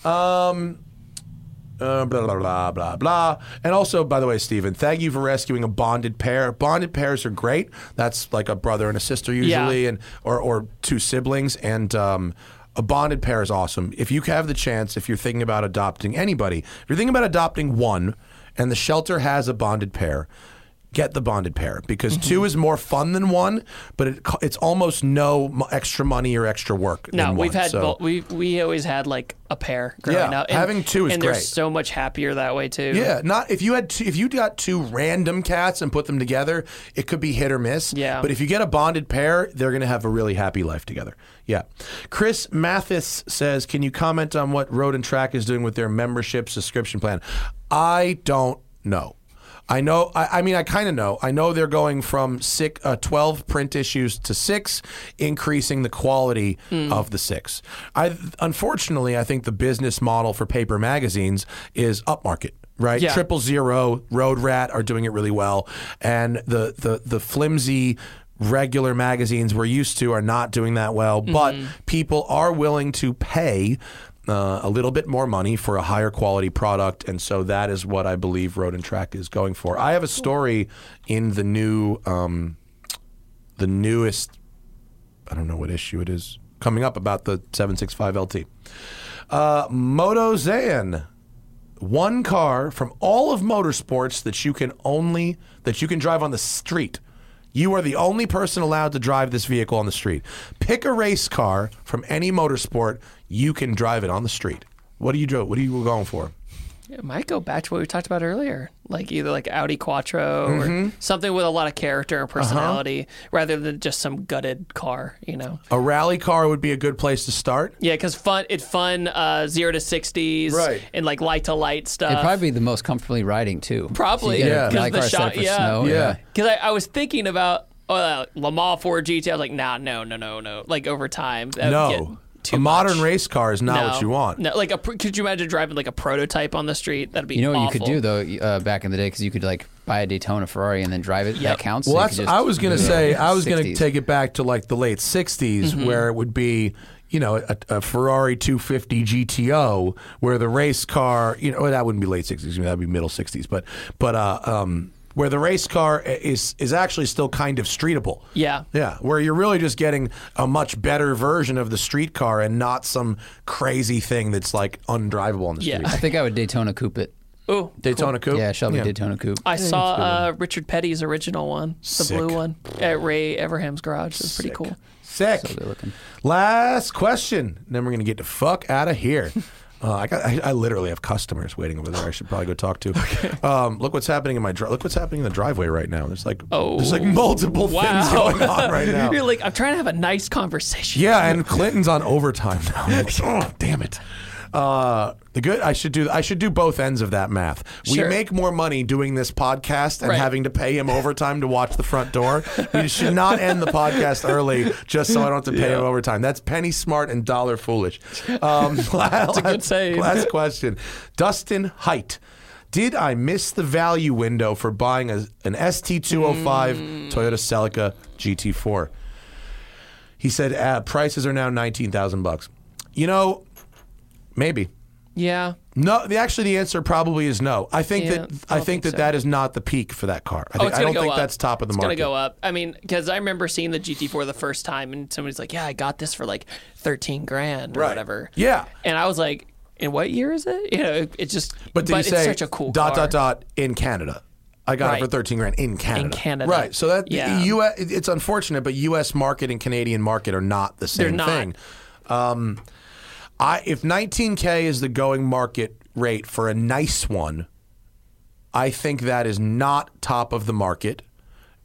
Um, uh, blah blah blah blah blah. And also, by the way, Stephen, thank you for rescuing a bonded pair. Bonded pairs are great. That's like a brother and a sister usually, Yeah. and or or two siblings. And um, a bonded pair is awesome. If you have the chance, if you're thinking about adopting anybody, if you're thinking about adopting one, and the shelter has a bonded pair. Get the bonded pair because Mm-hmm. two is more fun than one, but it, it's almost no extra money or extra work. No, we've one. had So- we we always had like a pair growing Yeah, up. And, having two is and they're so much happier that way too. Yeah, not if you had two, if you got two random cats and put them together, it could be hit or miss. Yeah. But if you get a bonded pair, they're going to have a really happy life together. Yeah. Chris Mathis says, "Can you comment on what Road and Track is doing with their membership subscription plan?" I don't know. I know. I, I mean, I kind of know. I know they're going from six, uh, twelve print issues to six, increasing the quality of the six. I unfortunately, I think the business model for paper magazines is upmarket. Right, Yeah. Triple Zero, Road Rat are doing it really well, and the the the flimsy regular magazines we're used to are not doing that well. But people are willing to pay uh, a little bit more money for a higher quality product, and so that is what I believe Road and Track is going for. I have a story in the new, um, the newest. I don't know what issue it is coming up about the 765 LT. Uh, Moto Zan one car from all of motorsports that you can only that you can drive on the street. You are the only person allowed to drive this vehicle on the street. Pick a race car from any motorsport, you can drive it on the street. What do you? What are you going for? It might go back to what we talked about earlier, like either like Audi Quattro Mm-hmm. or something with a lot of character Uh-huh. and personality, rather than just some gutted car. You know. A rally car would be a good place to start. Yeah, because fun, it fun uh, zero to sixties, Right. And like light to light stuff. It'd probably be the most comfortably riding too. Probably, So yeah. a 'Cause rally the car set shot- up for yeah. snow. Yeah. Because I, I was thinking about Oh, uh, Lamar Ford GT. I was like, nah, no, no, no, no. Like over time, that would get No. Too a modern race car is not no, what you want. No, like a, could you imagine driving like a prototype on the street? That'd be You know what you could do though uh, back in the day because you could like buy a Daytona Ferrari and then drive it. Yep. That counts. Well, so that's, just I was going to do it say, I was going to take it back to like the late 60s Mm-hmm. where it would be, you know, a, a Ferrari 250 GTO where the race car, you know, well, that wouldn't be late 60s, that would be middle 60s, but, but, uh, um, where the race car is is actually still kind of streetable. Yeah. Yeah, where you're really just getting a much better version of the street car and not some crazy thing that's like undrivable on the Yeah. street. I think I would Daytona coupe it. Ooh, Daytona Coupe. Yeah, Shelby Daytona coupe. I saw uh, Richard Petty's original one, the Sick. blue one, at Ray Evernham's garage. It was pretty cool. Sick. So they're looking. Last question. Then we're gonna get the fuck out of here. Uh, I got. I, I literally have customers waiting over there. I should probably go talk to. Um, look what's happening in my. Dri- look what's happening in the driveway right now. There's like. Oh. There's like multiple things going on right now. You're like, I'm trying to have a nice conversation. Yeah, and Clinton's on overtime now. Like, oh, damn it. Uh, the good. I should do. I should do both ends of that math. We make more money doing this podcast and Right. having to pay him overtime to watch the front door. We should not end the podcast early just so I don't have to pay him overtime. That's penny smart and dollar foolish. Um, That's a good saying. Last question, Dustin Height. Did I miss the value window for buying a, an ST205 Toyota Celica GT4? He said uh, prices are now nineteen thousand bucks. You know, maybe. Yeah. No, the, actually, the answer probably is no. I think Yeah, that I think, think that so. that is not the peak for that car. I, Oh, think, it's I don't think up. that's top of the market. it's market. gonna go up. I mean, because I remember seeing the GT4 the first time, and somebody's like, "Yeah, I got this for like 13 grand or Right. whatever." Yeah. And I was like, "In what year is it?" You know, it, it just. But did it's you say such a cool dot car. dot dot in Canada? I got it for thirteen grand in Canada. In Canada. right? So that Yeah. the U.S. It's unfortunate, but U.S. market and Canadian market are not the same They're not. thing. Um, I if 19k is the going market rate for a nice one, I think that is not top of the market,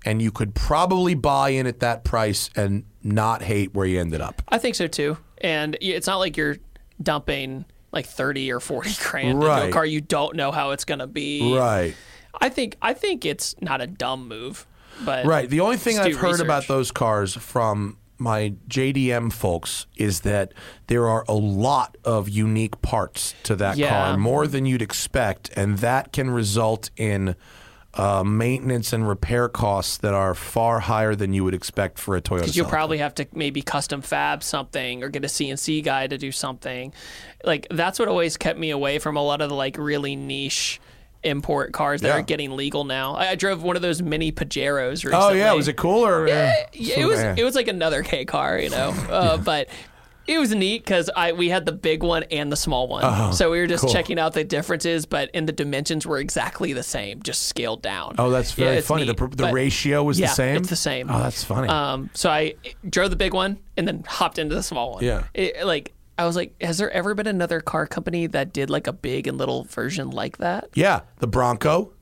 and you could probably buy in at that price and not hate where you ended up. I think so too. And it's not like you're dumping like 30 or 40 grand into a car you don't know how it's gonna be. Right. I think I think it's not a dumb move, but Right. The only thing I've heard about those cars from my JDM folks is that there are a lot of unique parts to that Yeah. car, more than you'd expect, and that can result in uh, maintenance and repair costs that are far higher than you would expect for a Toyota. Because you'll probably have to maybe custom fab something or get a CNC guy to do something. Like that's what always kept me away from a lot of the like really niche import cars that Yeah. are getting legal now. I, I drove one of those mini Pajeros recently. Oh yeah, was it cool or? Yeah, yeah, it was it was like another K car, you know. Uh, But it was neat because I we had the big one and the small one, so we were just Oh, cool. checking out the differences. But and the dimensions were exactly the same, just scaled down. Oh, that's very it's funny. The, neat. the But- ratio was yeah, the same. It's the same. Oh, that's funny. Um, so I drove the big one and then hopped into the small one. Yeah. It, like I was like, has there ever been another car company that did like a big and little version like that? yeah, the Bronco.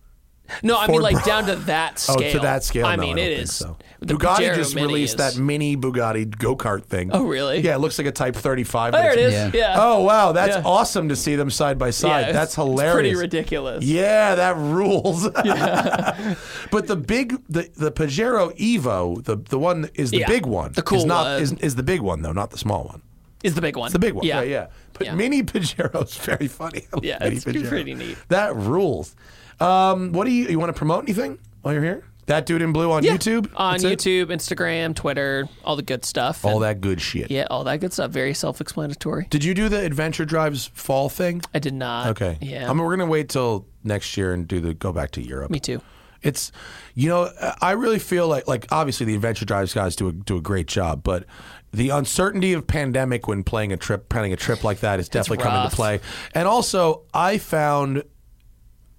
No, I mean like Bron- down to that scale. Oh, to that scale. I no, mean, I it don't is. think so. the Bugatti Pajero just Mini released is- that mini Bugatti go kart thing. Oh, really? Yeah, it looks like a Type 35. but There it's- Yeah. Yeah. Oh wow, that's Yeah. awesome to see them side by Yeah, side. it's- that's hilarious. It's pretty ridiculous. Yeah, that rules. but the big, the the Pajero Evo, the the one is the Yeah, big one. the cool is not one. is, is the big one though, not the small one. Is the big one. It's the big one. Yeah. Yeah, yeah. But Yeah. mini Pajero's very funny. Yeah, mini it's pretty neat. That rules. Um, what do you you want to promote anything while you're here? That dude in blue on Yeah. YouTube. On That's it? YouTube, Instagram, Twitter, all the good stuff. All And- that good shit. Yeah, all that good stuff. Very self-explanatory. Did you do the Adventure Drives fall thing? I did not. Okay. Yeah. I mean, we're gonna wait till next year and do the go back to Europe. Me too. It's, you know, I really feel like like obviously the Adventure Drives guys do a, do a great job, but the uncertainty of pandemic when playing a trip, planning a trip like that is definitely coming rough. play. And also, I found,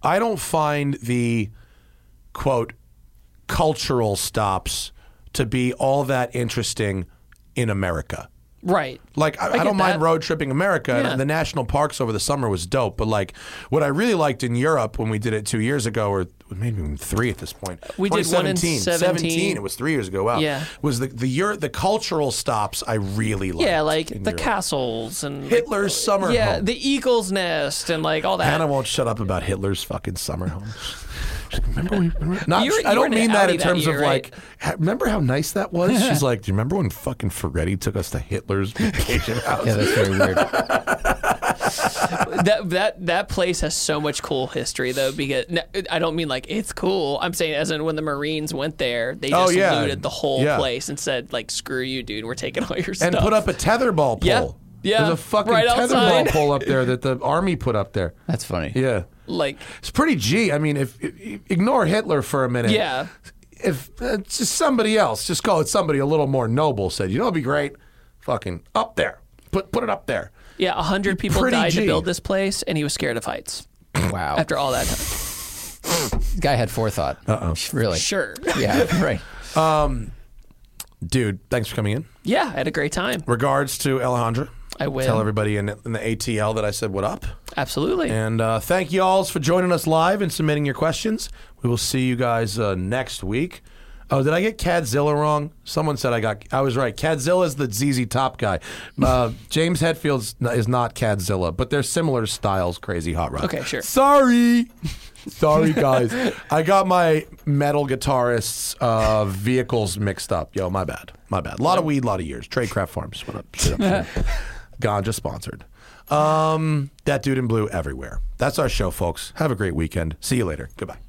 I don't find the quote cultural stops to be all that interesting in America. Right. Like I, I, get don't mind that. road tripping America, Yeah. and the national parks over the summer was dope. But like, what I really liked in Europe when we did it two years ago, or maybe even three at this point, We did one in 2017, 17. It was three years ago. Wow. Yeah. Was the the the cultural stops I really liked. Yeah, like the Europe. castles and Hitler's summer yeah, home. the eagle's nest and like all that. Hannah won't shut up about Hitler's fucking summer home. She's like, remember we, remember, not, You were- I don't mean that Audi in that terms year, of right? like, ha- remember how nice that was? She's like, do you remember when fucking Ferretti took us to Hitler's vacation house? Yeah, that's very weird. that that that place has so much cool history though because I don't mean like it's cool. I'm saying as in when the Marines went there, they Oh, just yeah. looted the whole Yeah. place and said like screw you, dude, we're taking all your and stuff. And put up a tetherball pole. Yeah. Yeah. There's a fucking Right tetherball outside. pole up there that the army put up there. That's funny. Yeah. like It's pretty G. I mean, if, if ignore Hitler for a minute. yeah. If uh, just somebody else, just call it somebody a little more noble, said, you know, it'd be great. Fucking up there. Put put it up there. Yeah, a hundred people Pretty died G. to build this place, and he was scared of heights Wow. after all that time. Guy had forethought. Uh oh. Really? Sure. Yeah. Right. Um, dude, thanks for coming in. Yeah, I had a great time. Regards to Alejandra. I will. Tell everybody in, in the ATL that I said what up. Absolutely. And uh, thank you all for joining us live and submitting your questions. We will see you guys uh, next week. Oh, did I get Cadzilla wrong? Someone said I got. I was right. Cadzilla is the ZZ Top guy. Uh, James Hetfield is not Cadzilla, but they're similar styles. Crazy Hot Rod. Okay, sure. Sorry, sorry guys. I got my metal guitarists' uh, vehicles mixed up. Yo, my bad. My bad. A lot of weed, a lot of years. Tradecraft Farms. What up? Shit up Ganja sponsored. Um, that dude in blue everywhere. That's our show, folks. Have a great weekend. See you later. Goodbye.